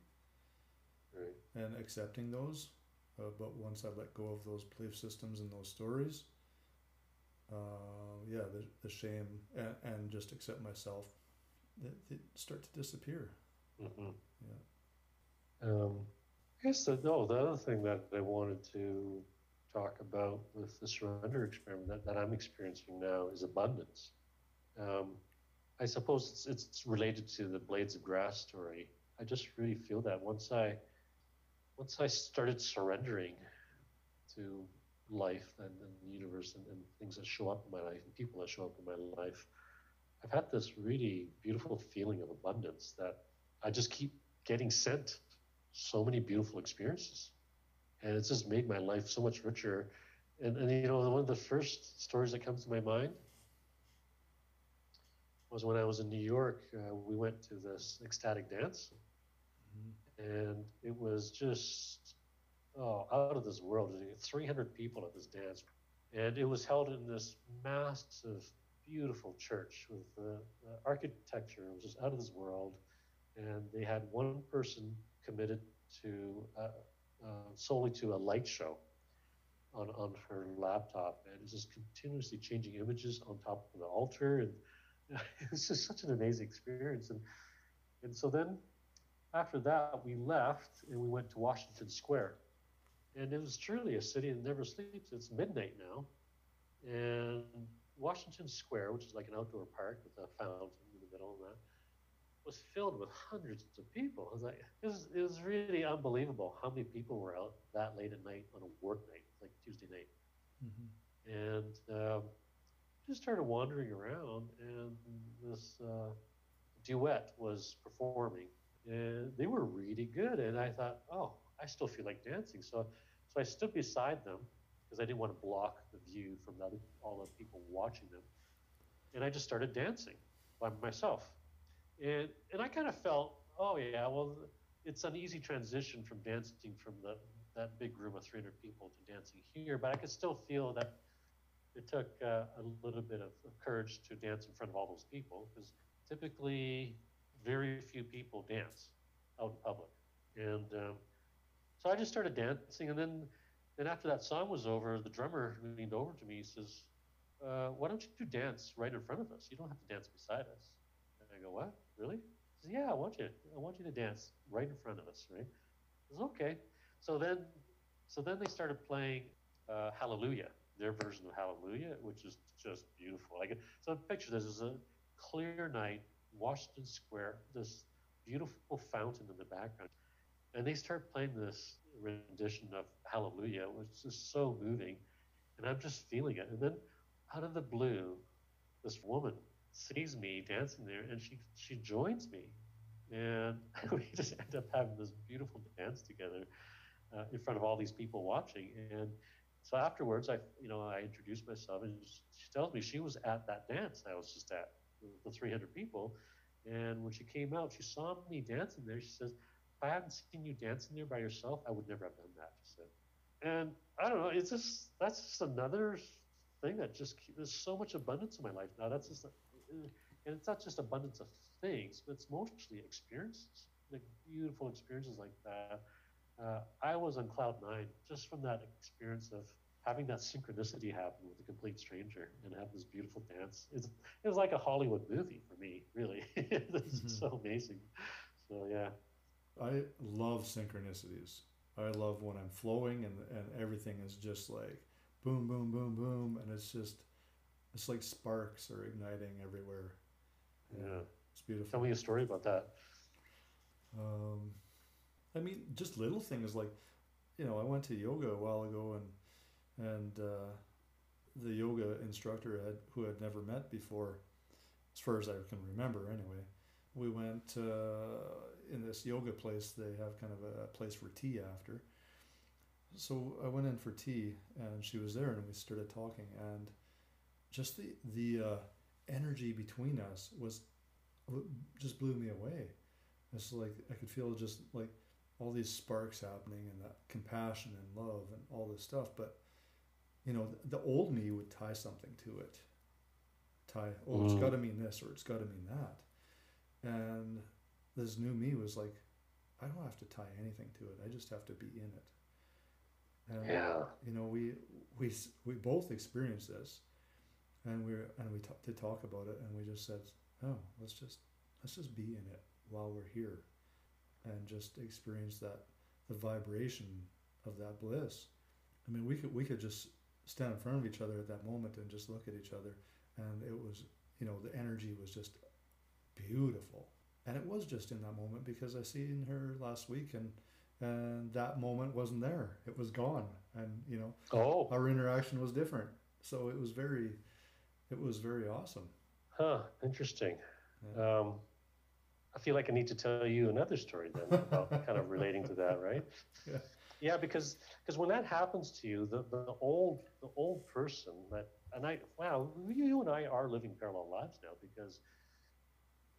right. and accepting those. Uh, but once I let go of those belief systems and those stories, uh, yeah, the, the shame and, and just accept myself, they, they start to disappear. Mm-hmm. Yeah. Um, I guess the, no, the other thing that I wanted to talk about with the surrender experiment that, that I'm experiencing now is abundance. Um, I suppose it's, it's related to the blades of grass story. I just really feel that once I once I started surrendering to life and, and the universe and, and, things that show up in my life and people that show up in my life, I've had this really beautiful feeling of abundance that I just keep getting sent so many beautiful experiences and it's just made my life so much richer. And, and you know, one of the first stories that comes to my mind was when I was in New York. Uh, we went to this ecstatic dance. And it was just oh, out of this world. 300 people at this dance. And it was held in this massive, beautiful church with the, the architecture was just out of this world. And they had one person committed to uh, uh, solely to a light show on, on her laptop. And it's just continuously changing images on top of the altar. And it was just such an amazing experience. And, and so then after that, we left and we went to Washington Square. And it was truly a city that never sleeps. It's midnight now. And Washington Square, which is like an outdoor park with a fountain in the middle of that, was filled with hundreds of people. I was like, it was, it was really unbelievable how many people were out that late at night on a work night, like Tuesday night. Mm-hmm. And um, just started wandering around, and this uh, duet was performing, and they were really good. And I thought, oh, I still feel like dancing. So, so I stood beside them because I didn't want to block the view from the other, all the people watching them. And I just started dancing by myself. And, and I kind of felt, oh, yeah, well, it's an easy transition from dancing from the, that big room of 300 people to dancing here. But I could still feel that it took uh, a little bit of, of courage to dance in front of all those people because typically very few people dance out in public. And um, so I just started dancing, and then, then after that song was over, the drummer leaned over to me. He says, uh, "Why don't you dance right in front of us? You don't have to dance beside us." And I go, "What? Really?" He says, "Yeah, I want you. I want you to dance right in front of us, right?" I says, "Okay." So then, so then they started playing uh, Hallelujah, their version of Hallelujah, which is just beautiful. I Like, so picture this: is a clear night, Washington Square, this beautiful fountain in the background and they start playing this rendition of Hallelujah, which is so moving. And I'm just feeling it. And then out of the blue, this woman sees me dancing there and she, she joins me. And we just end up having this beautiful dance together uh, in front of all these people watching. And so afterwards, I, you know, I introduced myself and she tells me she was at that dance I was just at, the 300 people. And when she came out, she saw me dancing there. She says, if I hadn't seen you dancing there by yourself, I would never have done that. She said, and I don't know. It's just that's just another thing that just there's so much abundance in my life now. That's just, and it's not just abundance of things, but it's mostly experiences, like beautiful experiences like that. Uh, I was on cloud nine just from that experience of having that synchronicity happen with a complete stranger and have this beautiful dance. It's, it was like a Hollywood movie for me, really. it's mm-hmm. so amazing. So yeah. I love synchronicities. I love when I'm flowing and and everything is just like boom, boom, boom, boom, and it's just it's like sparks are igniting everywhere. Yeah, it's beautiful. Tell me a story about that. Um, I mean, just little things like, you know, I went to yoga a while ago and and uh, the yoga instructor had, who had never met before, as far as I can remember anyway, we went uh, in this yoga place. They have kind of a place for tea after. So I went in for tea, and she was there, and we started talking, and just the the uh, energy between us was just blew me away. It's like I could feel just like all these sparks happening, and that compassion and love and all this stuff. But you know, the, the old me would tie something to it. Tie, oh, mm. it's got to mean this or it's got to mean that and this new me was like, I don't have to tie anything to it. I just have to be in it. And, yeah. You know, we we we both experienced this, and we and we t- to talk about it, and we just said, oh, let's just let's just be in it while we're here, and just experience that the vibration of that bliss. I mean, we could we could just stand in front of each other at that moment and just look at each other, and it was you know the energy was just beautiful. And it was just in that moment because I seen her last week and and that moment wasn't there. It was gone. And you know, oh. our interaction was different. So it was very it was very awesome. Huh, interesting. Yeah. Um, I feel like I need to tell you another story then about kind of relating to that, right? Yeah. Yeah, because because when that happens to you, the, the old the old person that and I wow, you and I are living parallel lives now because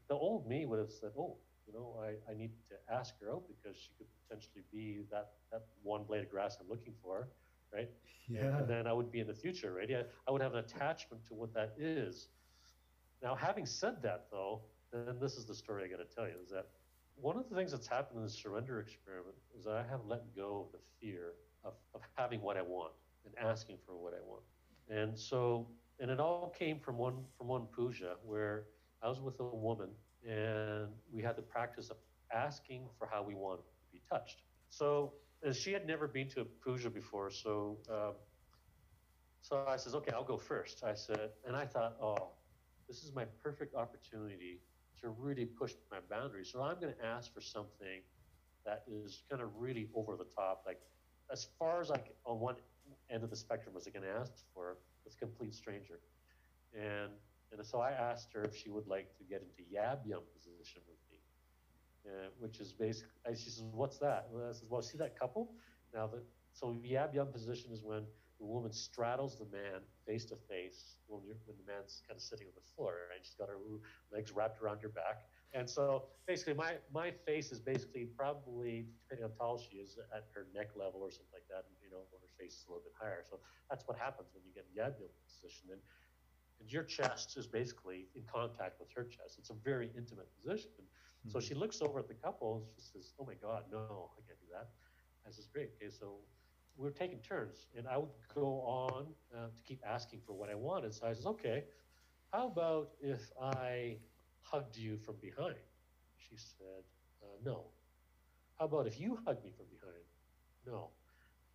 the old me would have said, "Oh, You know, I, I need to ask her out because she could potentially be that, that one blade of grass I'm looking for, right? Yeah. And then I would be in the future, right? Yeah, I would have an attachment to what that is. Now, having said that, though, then this is the story I got to tell you, is that one of the things that's happened in the surrender experiment is that I have let go of the fear of, of having what I want and asking for what I want. And so, and it all came from one from one puja where I was with a woman and we had the practice of asking for how we want to be touched. So, and she had never been to a puja before, so um, so I says, okay, I'll go first. I said, and I thought, oh, this is my perfect opportunity to really push my boundaries. So I'm going to ask for something that is kind of really over the top, like as far as like on one end of the spectrum as I can ask for a complete stranger. And and so I asked her if she would like to get into yab yum position with me, uh, which is basically, she says, what's that? And I says, well, see that couple? Now, the, so yab yum position is when the woman straddles the man face to face when, when the man's kind of sitting on the floor, and she's got her legs wrapped around your back. And so basically, my, my face is basically probably, depending on how tall she is, at her neck level or something like that, and, you know, her face is a little bit higher. So that's what happens when you get in yab yum position. And, and your chest is basically in contact with her chest. It's a very intimate position. Mm-hmm. So she looks over at the couple and she says, Oh my God, no, I can't do that. I says, Great. Okay, so we were taking turns, and I would go on uh, to keep asking for what I wanted. So I says, okay, how about if I hugged you from behind? She said, uh, no. How about if you hugged me from behind? No.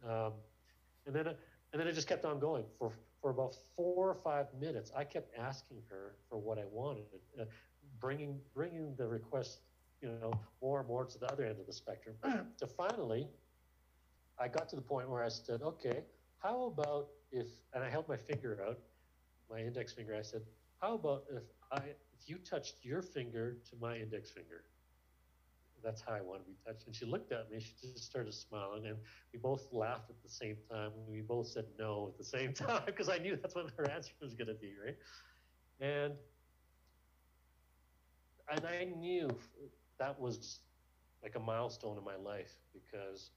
Um, and then, and then it just kept on going for for about four or five minutes. I kept asking her for what I wanted, uh, bringing bringing the request, you know, more and more to the other end of the spectrum, to finally I got to the point where I said, okay, how about if, and I held my finger out, my index finger, I said, how about if I, if you touched your finger to my index finger? That's how I want to be touched. And she looked at me, she just started smiling, and we both laughed at the same time. We both said no at the same time because I knew that's what her answer was going to be, right? And and I knew that was like a milestone in my life because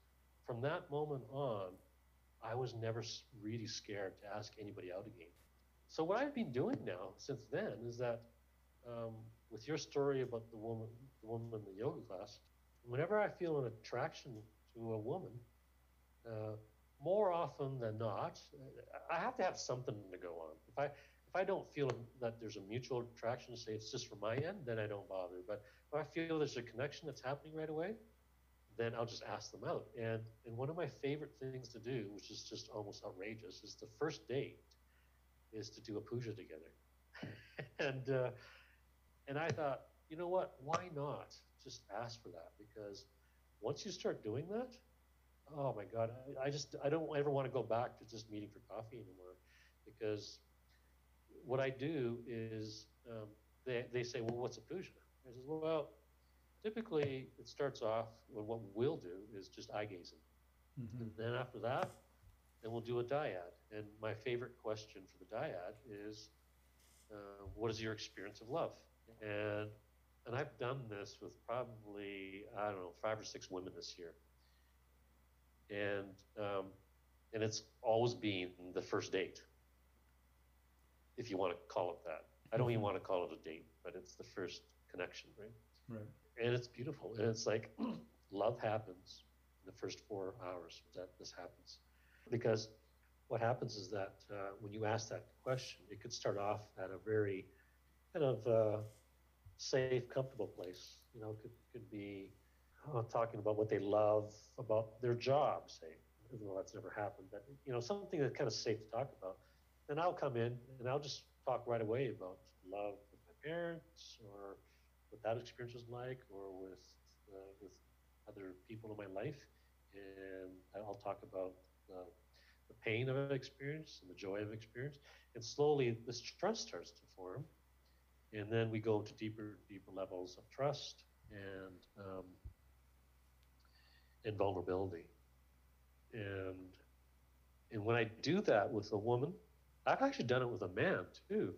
from that moment on, I was never really scared to ask anybody out again. So what I've been doing now since then is that um, with your story about the woman, the woman in the yoga class, whenever I feel an attraction to a woman, uh, more often than not, I have to have something to go on. If I if I don't feel that there's a mutual attraction, say it's just from my end, then I don't bother. But if I feel there's a connection that's happening right away, then I'll just ask them out. And and one of my favorite things to do, which is just almost outrageous, is the first date is to do a puja together. and uh, and I thought, you know what? Why not just ask for that? Because once you start doing that, oh my God, I, I just I don't ever want to go back to just meeting for coffee anymore, because what I do is um, they they say, well, what's a puja? I says, well Typically, it starts off with what we'll do is just eye gazing. Mm-hmm. And then after that, then we'll do a dyad. And my favorite question for the dyad is, uh, what is your experience of love? And and I've done this with probably I don't know five or six women this year, and um, and it's always been the first date, if you want to call it that. I don't even mm-hmm. want to call it a date, but it's the first connection, right? Right and it's beautiful. And it's like love happens in the first four hours that this happens. Because what happens is that uh, when you ask that question, it could start off at a very kind of uh, safe, comfortable place. You know, could could be uh, talking about what they love about their job, say, even though that's never happened. But you know, something that's kind of safe to talk about. Then I'll come in and I'll just talk right away about love with my parents or what that experience was like, or with uh, with other people in my life, and I'll talk about the, the pain of experience and the joy of experience, and slowly this trust starts to form, and then we go to deeper, deeper levels of trust and um, and vulnerability, and and when I do that with a woman, I've actually done it with a man too,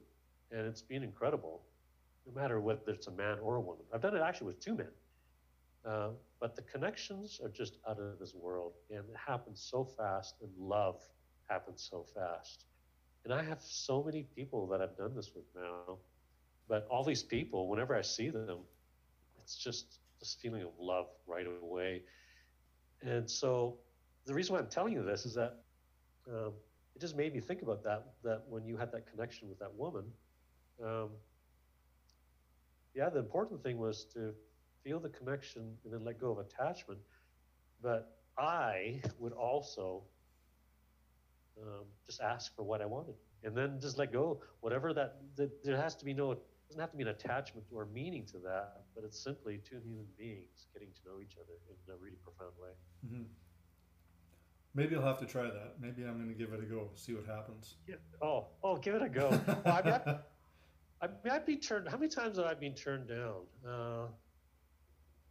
and it's been incredible no matter whether it's a man or a woman. I've done it actually with two men. Uh, but the connections are just out of this world, and it happens so fast, and love happens so fast. And I have so many people that I've done this with now, but all these people, whenever I see them, it's just this feeling of love right away. And so, the reason why I'm telling you this is that um, it just made me think about that. That when you had that connection with that woman, um, yeah, the important thing was to feel the connection and then let go of attachment. But I would also um, just ask for what I wanted, and then just let go. Whatever that, that there has to be no doesn't have to be an attachment or meaning to that, but it's simply two human beings getting to know each other in a really profound way. Mm-hmm. Maybe I'll have to try that. Maybe I'm going to give it a go, see what happens. Yeah. Oh, oh, give it a go. well, I mean, I, I mean, I'd be turned. How many times have I been turned down? Uh,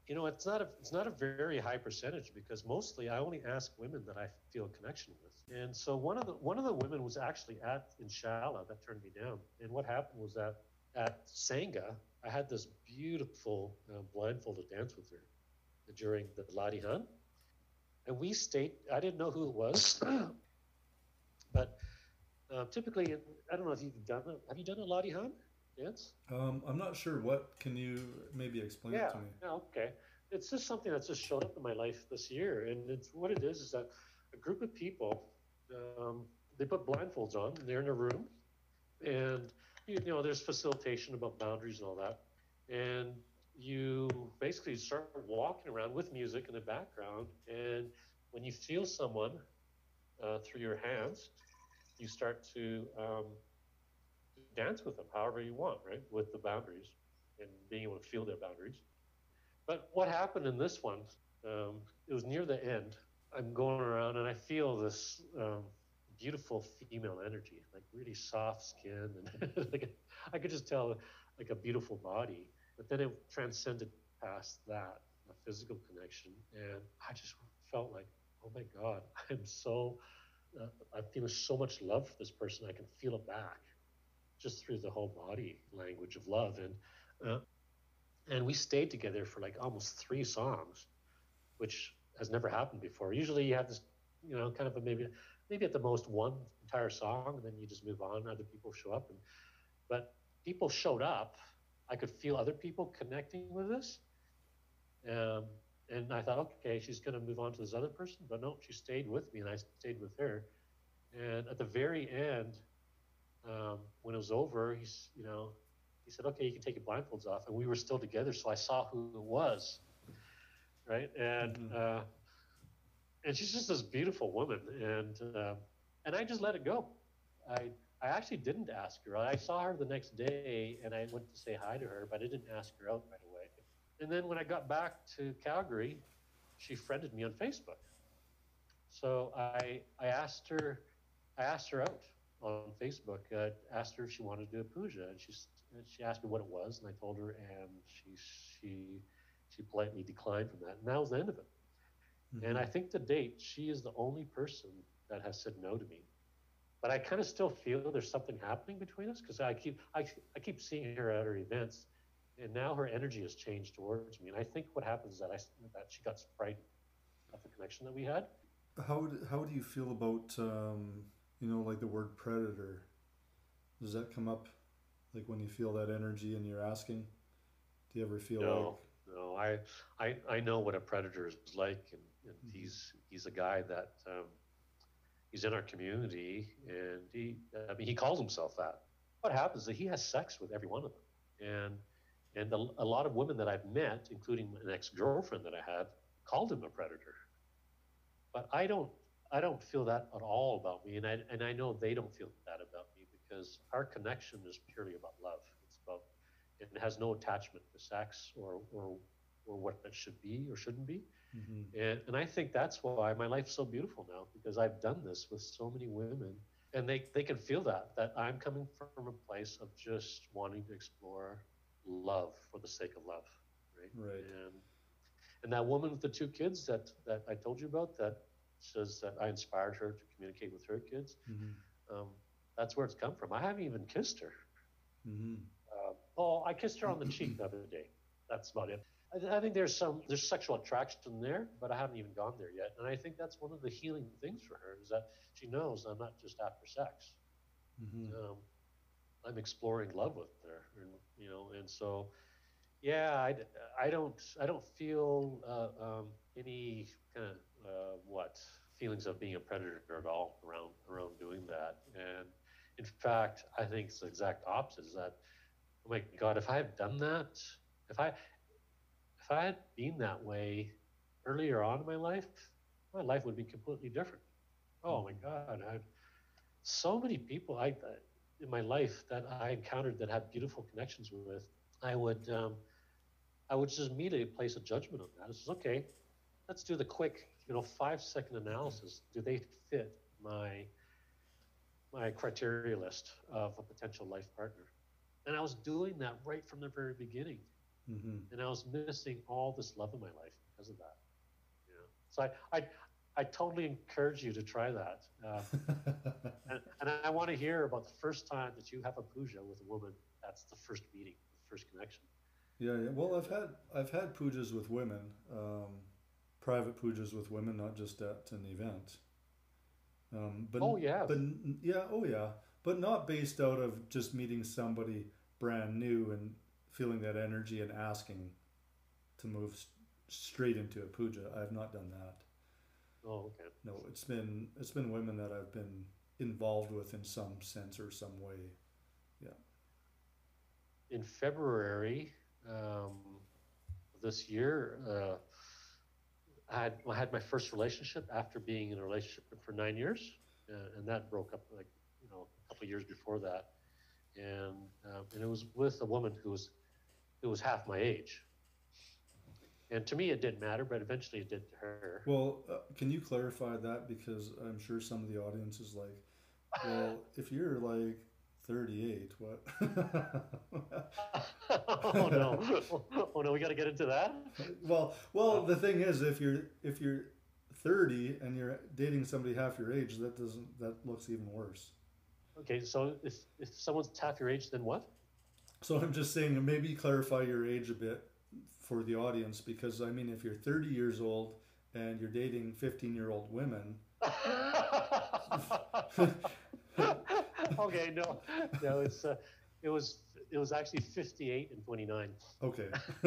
you know, it's not a it's not a very high percentage because mostly I only ask women that I feel a connection with. And so one of the one of the women was actually at Inshallah that turned me down. And what happened was that at Sangha, I had this beautiful uh, blindfolded dance with her during the Latihan. And we stayed, I didn't know who it was, but uh, typically, I don't know if you've done. Have you done a Latihan dance? Um, I'm not sure. What can you maybe explain yeah, it to me? Yeah, okay. It's just something that's just showed up in my life this year. And it's what it is is that a group of people, um, they put blindfolds on, and they're in a room, and you know, there's facilitation about boundaries and all that. And you basically start walking around with music in the background. And when you feel someone uh, through your hands, you start to um, dance with them however you want, right? With the boundaries and being able to feel their boundaries. But what happened in this one, um, it was near the end. I'm going around and I feel this um, beautiful female energy, like really soft skin, and like I could just tell like a beautiful body. But then it transcended past that, a physical connection, and I just felt like, oh my God, I'm so, uh, I'm feeling so much love for this person. I can feel it back, just through the whole body language of love, and uh, and we stayed together for like almost three songs, which has never happened before. Usually you have this, you know, kind of a maybe maybe at the most one entire song, and then you just move on. Other people show up, and but people showed up. I could feel other people connecting with us. um, and I thought, okay, she's going to move on to this other person, but no, she stayed with me, and I stayed with her. And at the very end, um, when it was over, he's, you know, he said, okay, you can take your blindfolds off, and we were still together, so I saw who it was, right? And mm-hmm. uh, and she's just this beautiful woman, and uh, and I just let it go. I I actually didn't ask her. I saw her the next day, and I went to say hi to her, but I didn't ask her out right away. And then when I got back to Calgary, she friended me on Facebook. So I I asked her I asked her out on Facebook. Uh, asked her if she wanted to do a puja, and she she asked me what it was, and I told her, and she she she politely declined from that, and that was the end of it. Mm-hmm. And I think to date, she is the only person that has said no to me. But I kind of still feel there's something happening between us because I keep I, I keep seeing her at her events, and now her energy has changed towards me. And I think what happens is that I that she got frightened at the connection that we had. How how do you feel about um, you know like the word predator? Does that come up like when you feel that energy and you're asking? Do you ever feel no, like no? I I I know what a predator is like, and and mm-hmm. he's he's a guy that um, he's in our community, and he I mean he calls himself that. What happens is that he has sex with every one of them, and and the, a lot of women that I've met, including an ex girlfriend that I had, called him a predator. But I don't I don't feel that at all about me, and I and I know they don't feel that about me because our connection is purely about love. It's about it has no attachment to sex or or or what it should be or shouldn't be. Mm-hmm. And, and I think that's why my life's so beautiful now because I've done this with so many women and they, they can feel that, that I'm coming from a place of just wanting to explore love for the sake of love. Right. Right. And, and that woman with the two kids that, that I told you about that says that I inspired her to communicate with her kids. Mm-hmm. Um, that's where it's come from. I haven't even kissed her. Mm-hmm. Uh, oh, I kissed her on the cheek the other day. That's about it. I, I think there's some there's sexual attraction there, but I haven't even gone there yet. And I think that's one of the healing things for her is that she knows I'm not just after sex. Mm-hmm. Um, I'm exploring love with her, and you know, and so yeah, I, I don't I don't feel uh, um, any kind of uh, what feelings of being a predator at all around around doing that. And in fact, I think it's the exact opposite. Is that oh my God, if I had done that, if I if I had been that way earlier on in my life, my life would be completely different. Oh my God, I had so many people I in my life that I encountered that had beautiful connections with. I would um, I would just immediately place a judgment on that. It's okay, let's do the quick, you know, five second analysis. Do they fit my my criteria list of a potential life partner? And I was doing that right from the very beginning. Mm-hmm. And I was missing all this love in my life because of that. You know? So I, I, I totally encourage you to try that. Uh, and, and I want to hear about the first time that you have a puja with a woman. That's the first meeting, the first connection. Yeah, yeah. Well, I've had I've had pujas with women, um, private pujas with women, not just at an event. Um, but Oh, yeah. but yeah, oh yeah, but not based out of just meeting somebody brand new and feeling that energy and asking to move s- straight into a puja. I have not done that. Oh, okay. No, it's been it's been women that I've been involved with in some sense or some way. Yeah. In February um, this year, uh, I, had, I had my first relationship after being in a relationship for nine years, uh, and that broke up like you know a couple of years before that, and um, and it was with a woman who was who was half my age. And to me, it didn't matter, but eventually it did to her. Well, uh, can you clarify that because I'm sure some of the audience is like, well, if you're like 38, what? oh no! Oh no! We got to get into that. well, well, the thing is, if you're if you're 30 and you're dating somebody half your age, that doesn't that looks even worse. Okay, so if if someone's half your age, then what? So I'm just saying, maybe clarify your age a bit for the audience because I mean, if you're 30 years old and you're dating 15 year old women, okay, no, no, it's uh, it was it was actually fifty eight and twenty nine. okay,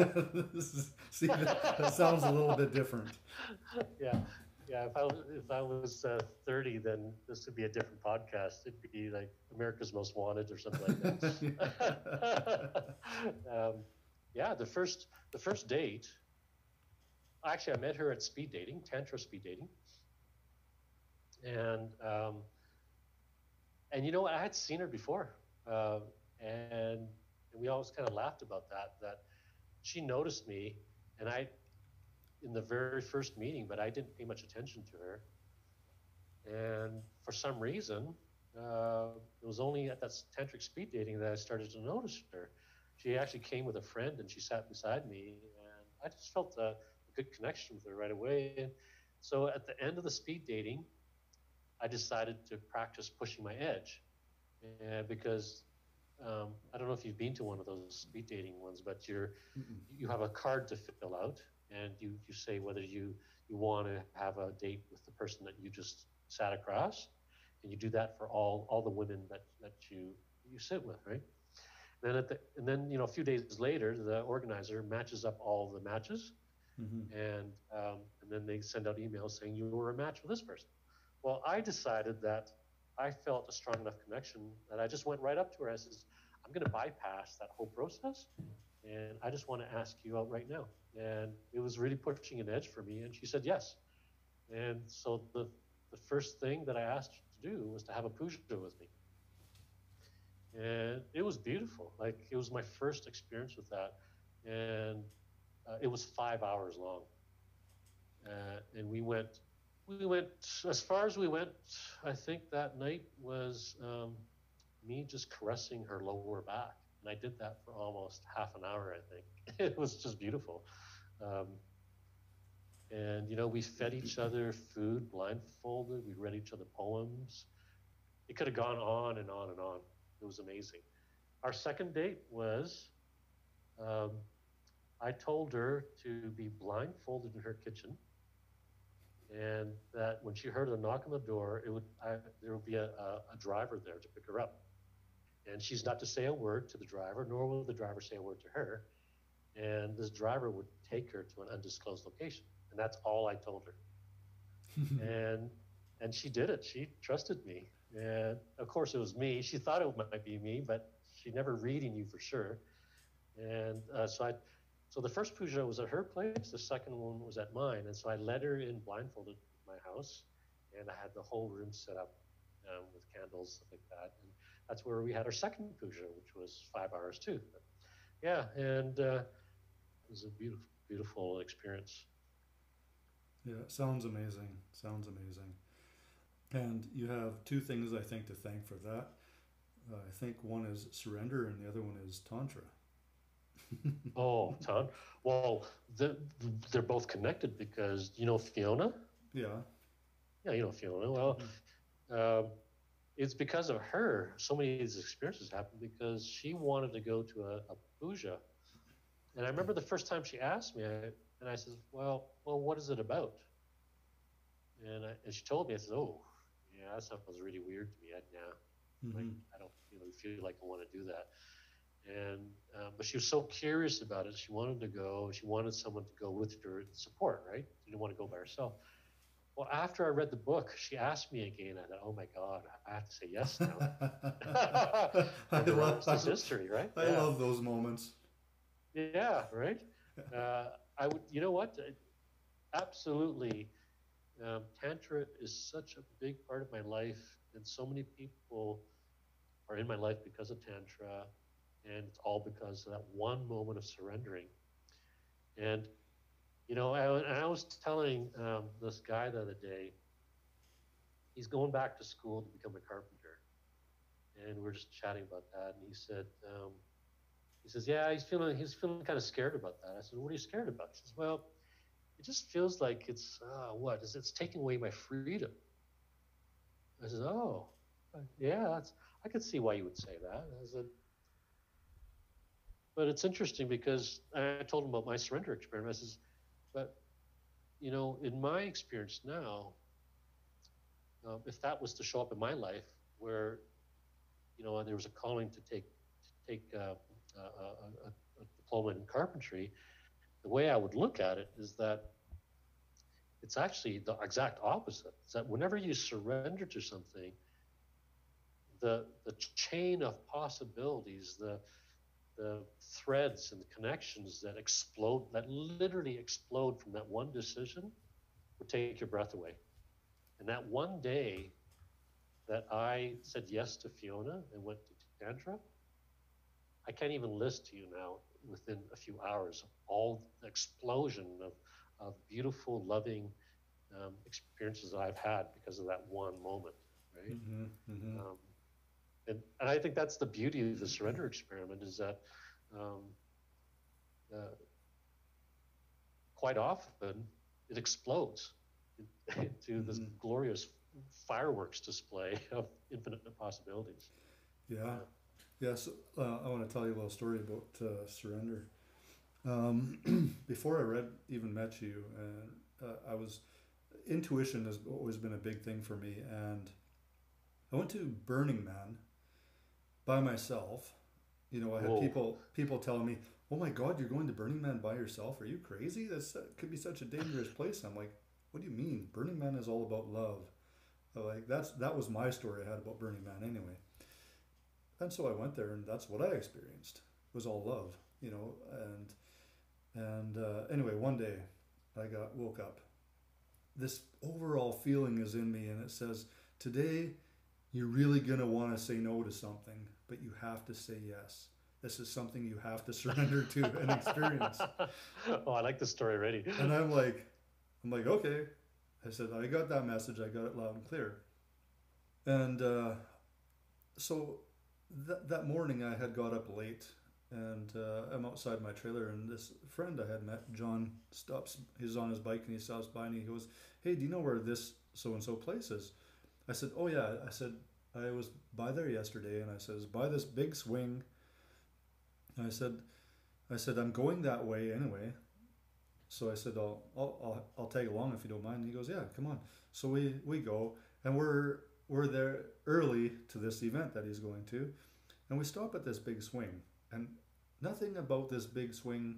this is, see that, that sounds a little bit different. Yeah, yeah. If I was if I was uh, thirty, then this would be a different podcast. It'd be like America's Most Wanted or something like that. um, yeah, the first the first date. Actually, I met her at speed dating, tantra speed dating, and um, and you know what? I had seen her before, uh, and, we always kind of laughed about that. That she noticed me, and I, in the very first meeting, but I didn't pay much attention to her. And for some reason, uh, it was only at that tantric speed dating that I started to notice her. She actually came with a friend, and she sat beside me, and I just felt a, a good connection with her right away. And so at the end of the speed dating, I decided to practice pushing my edge uh, because um, I don't know if you've been to one of those speed dating ones, but you're Mm-mm. you have a card to fill out, and you you say whether you you want to have a date with the person that you just sat across, and you do that for all all the women that that you you sit with, right? And then at the and then you know a few days later, the organizer matches up all the matches, Mhm. and um, and then they send out emails saying you were a match with this person. Well, I decided that I felt a strong enough connection that I just went right up to her. I says, "I'm going to bypass that whole process, and I just want to ask you out right now." And it was really pushing an edge for me, and she said yes. And so the the first thing that I asked to do was to have a puja with me, and it was beautiful. Like it was my first experience with that, and uh, it was five hours long, uh, and we went we went as far as we went. I think that night was um, me just caressing her lower back, and I did that for almost half an hour. I think it was just beautiful. Um, and you know, we fed each other food blindfolded. We read each other poems. It could have gone on and on and on. It was amazing. Our second date was um, I told her to be blindfolded in her kitchen, and that when she heard a knock on the door, it would I, there would be a, a, a driver there to pick her up, and she's not to say a word to the driver, nor will the driver say a word to her, and this driver would take her to an undisclosed location, and that's all I told her, and and she did it. She trusted me, and of course it was me. She thought it might be me, but she never reading you for sure, and uh, so I so the first puja was at her place, the second one was at mine. And so I led her in blindfolded my house, and I had the whole room set up um, with candles, like that. And that's where we had our second puja, which was five hours too. But yeah, and uh, it was a beautiful, beautiful experience. Yeah, sounds amazing. Sounds amazing. And you have two things I think to thank for that. Uh, I think one is surrender, and the other one is tantra oh, Tom. Well, the, they're both connected because you know Fiona. Yeah. Yeah, you know Fiona. Well, mm-hmm. uh, it's because of her. So many of these experiences happened because she wanted to go to a, a puja, and I remember the first time she asked me, I, and I said, "Well, well, what is it about?" And, I, and she told me, I said, "Oh, yeah, that stuff was really weird to me. I, yeah, mm-hmm. like, I don't really feel like I want to do that." And um, but she was so curious about it. She wanted to go. She wanted someone to go with her to support. Right? She didn't want to go by herself. Well, after I read the book, she asked me again. I thought, "Oh my God, I have to say yes now." I love this history, right? I yeah. love those moments. Yeah, right. Uh, I would. You know what? Absolutely. Um, tantra is such a big part of my life, and so many people are in my life because of tantra and it's all because of that one moment of surrendering. And, you know, I, I was telling um, this guy the other day, he's going back to school to become a carpenter. And we are just chatting about that. And he said, um, he says, yeah, he's feeling, he's feeling kind of scared about that. I said, what are you scared about? He says, well, it just feels like it's, uh, what, is it's taking away my freedom. I said, oh, yeah, that's, I could see why you would say that. I said, but it's interesting because I told him about my surrender experiment. I says, but you know, in my experience now, um, if that was to show up in my life, where you know there was a calling to take to take uh, a, a, a diploma in carpentry, the way I would look at it is that it's actually the exact opposite. Is that whenever you surrender to something, the the chain of possibilities, the the threads and the connections that explode, that literally explode from that one decision, would take your breath away. And that one day that I said yes to Fiona and went to Tantra, I can't even list to you now within a few hours all the explosion of, of beautiful, loving um, experiences that I've had because of that one moment, right? Mm-hmm, mm-hmm. Um, and, and I think that's the beauty of the surrender experiment is that um, uh, quite often it explodes into this mm-hmm. glorious fireworks display of infinite possibilities. Yeah. Yes, uh, I want to tell you a little story about uh, surrender. Um, before I read, even met you, and uh, I was intuition has always been a big thing for me, and I went to Burning Man by myself. You know, I had Whoa. people people telling me, "Oh my God, you're going to Burning Man by yourself? Are you crazy? That could be such a dangerous place." I'm like, "What do you mean? Burning Man is all about love." like that's that was my story I had about Burning Man anyway. And so I went there, and that's what I experienced was all love, you know. And and uh, anyway, one day I got woke up. This overall feeling is in me, and it says, "Today, you're really gonna want to say no to something." But you have to say yes. This is something you have to surrender to and experience. oh, I like the story already. And I'm like, I'm like, okay. I said, I got that message. I got it loud and clear. And uh, so th- that morning I had got up late and uh, I'm outside my trailer and this friend I had met, John, stops. He's on his bike and he stops by and he goes, "Hey, do you know where this so and so place is?" I said, "Oh yeah." I said, I was by there yesterday and I says, by this big swing. I said, I said, I'm going that way anyway. So I said, I'll, I'll, I'll, I'll tag along if you don't mind. And he goes, yeah, come on. So we, we go and we're, we're there early to this event that he's going to. And we stop at this big swing and nothing about this big swing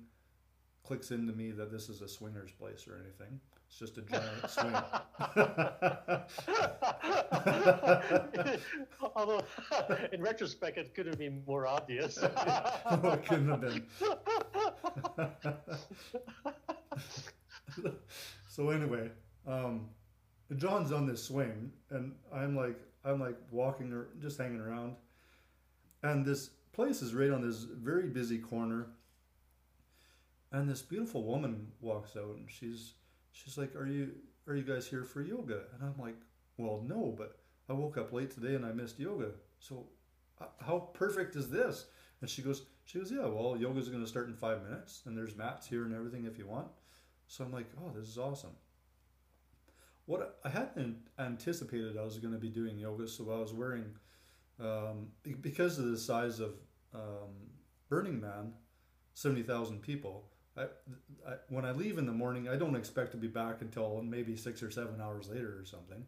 clicks into me that this is a swinger's place or anything. It's just a giant swing. Although, in retrospect, it could have been more obvious. no, it couldn't have been. so anyway, um, John's on this swing, and I'm like, I'm like walking or just hanging around, and this place is right on this very busy corner. And this beautiful woman walks out, and she's she's like, "Are you are you guys here for yoga?" And I'm like, "Well, no, but I woke up late today and I missed yoga. So uh, how perfect is this?" And she goes, "She goes, yeah. Well, yoga's going to start in five minutes, and there's mats here and everything if you want." So I'm like, "Oh, this is awesome." What I hadn't anticipated I was going to be doing yoga, so I was wearing um, because of the size of um, Burning Man, seventy thousand people. I, I, when I leave in the morning, I don't expect to be back until maybe six or seven hours later or something.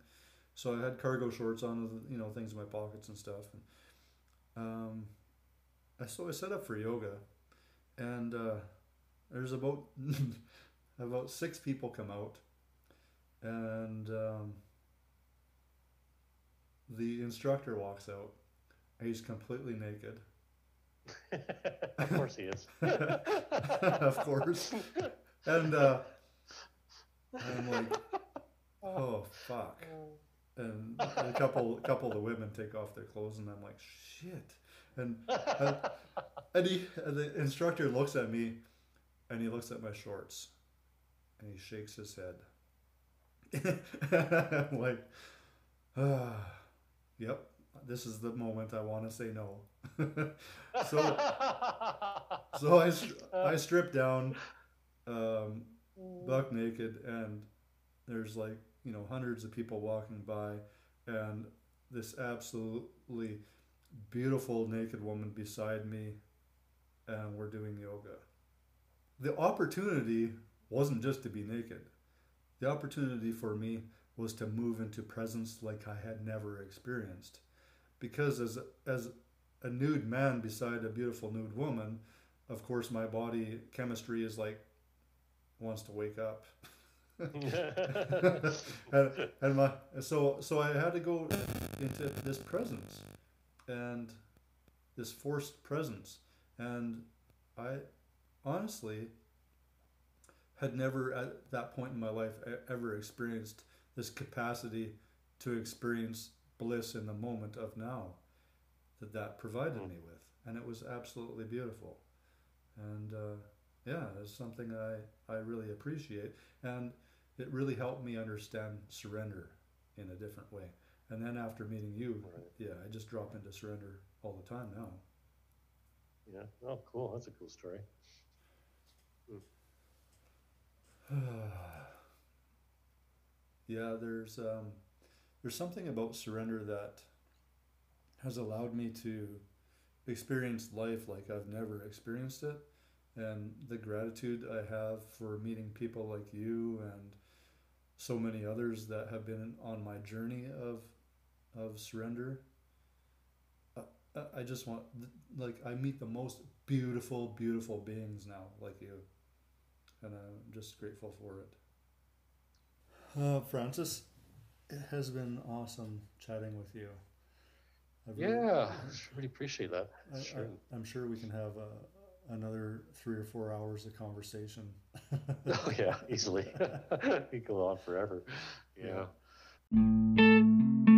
So I had cargo shorts on, you know, things in my pockets and stuff. And, um, I so I set up for yoga, and uh, there's about about six people come out, and um, the instructor walks out. He's completely naked of course he is. of course. And uh, I'm like, oh fuck. And a couple, a couple of the women take off their clothes, and I'm like, shit. And and, and he, and the instructor looks at me, and he looks at my shorts, and he shakes his head. I'm like, ah, yep, this is the moment I want to say no. so, so I, I strip down, um, buck naked, and there's like you know hundreds of people walking by, and this absolutely beautiful naked woman beside me, and we're doing yoga. The opportunity wasn't just to be naked. The opportunity for me was to move into presence like I had never experienced because as as a nude man beside a beautiful nude woman, of course my body chemistry is like wants to wake up. and, and my so so I had to go into this presence and this forced presence and I honestly had never at that point in my life ever experienced this capacity to experience bliss in the moment of now that that provided mm. me with. And it was absolutely beautiful. And uh, yeah, it's something I, I really appreciate. And it really helped me understand surrender in a different way. And then after meeting you, right. yeah, I just drop into surrender all the time now. Yeah. Oh, cool. That's a cool story. yeah, there's um, there's something about surrender that has allowed me to experience life like I've never experienced it. And the gratitude I have for meeting people like you and so many others that have been on my journey of of surrender. I, I just want like I meet the most beautiful, beautiful beings now, like you, and I'm just grateful for it. Uh, Francis, it has been awesome chatting with you. Really, yeah, I really appreciate that. I, sure. I, am sure we can have uh, another three or four hours of conversation. oh yeah, easily. we go on forever. yeah. yeah.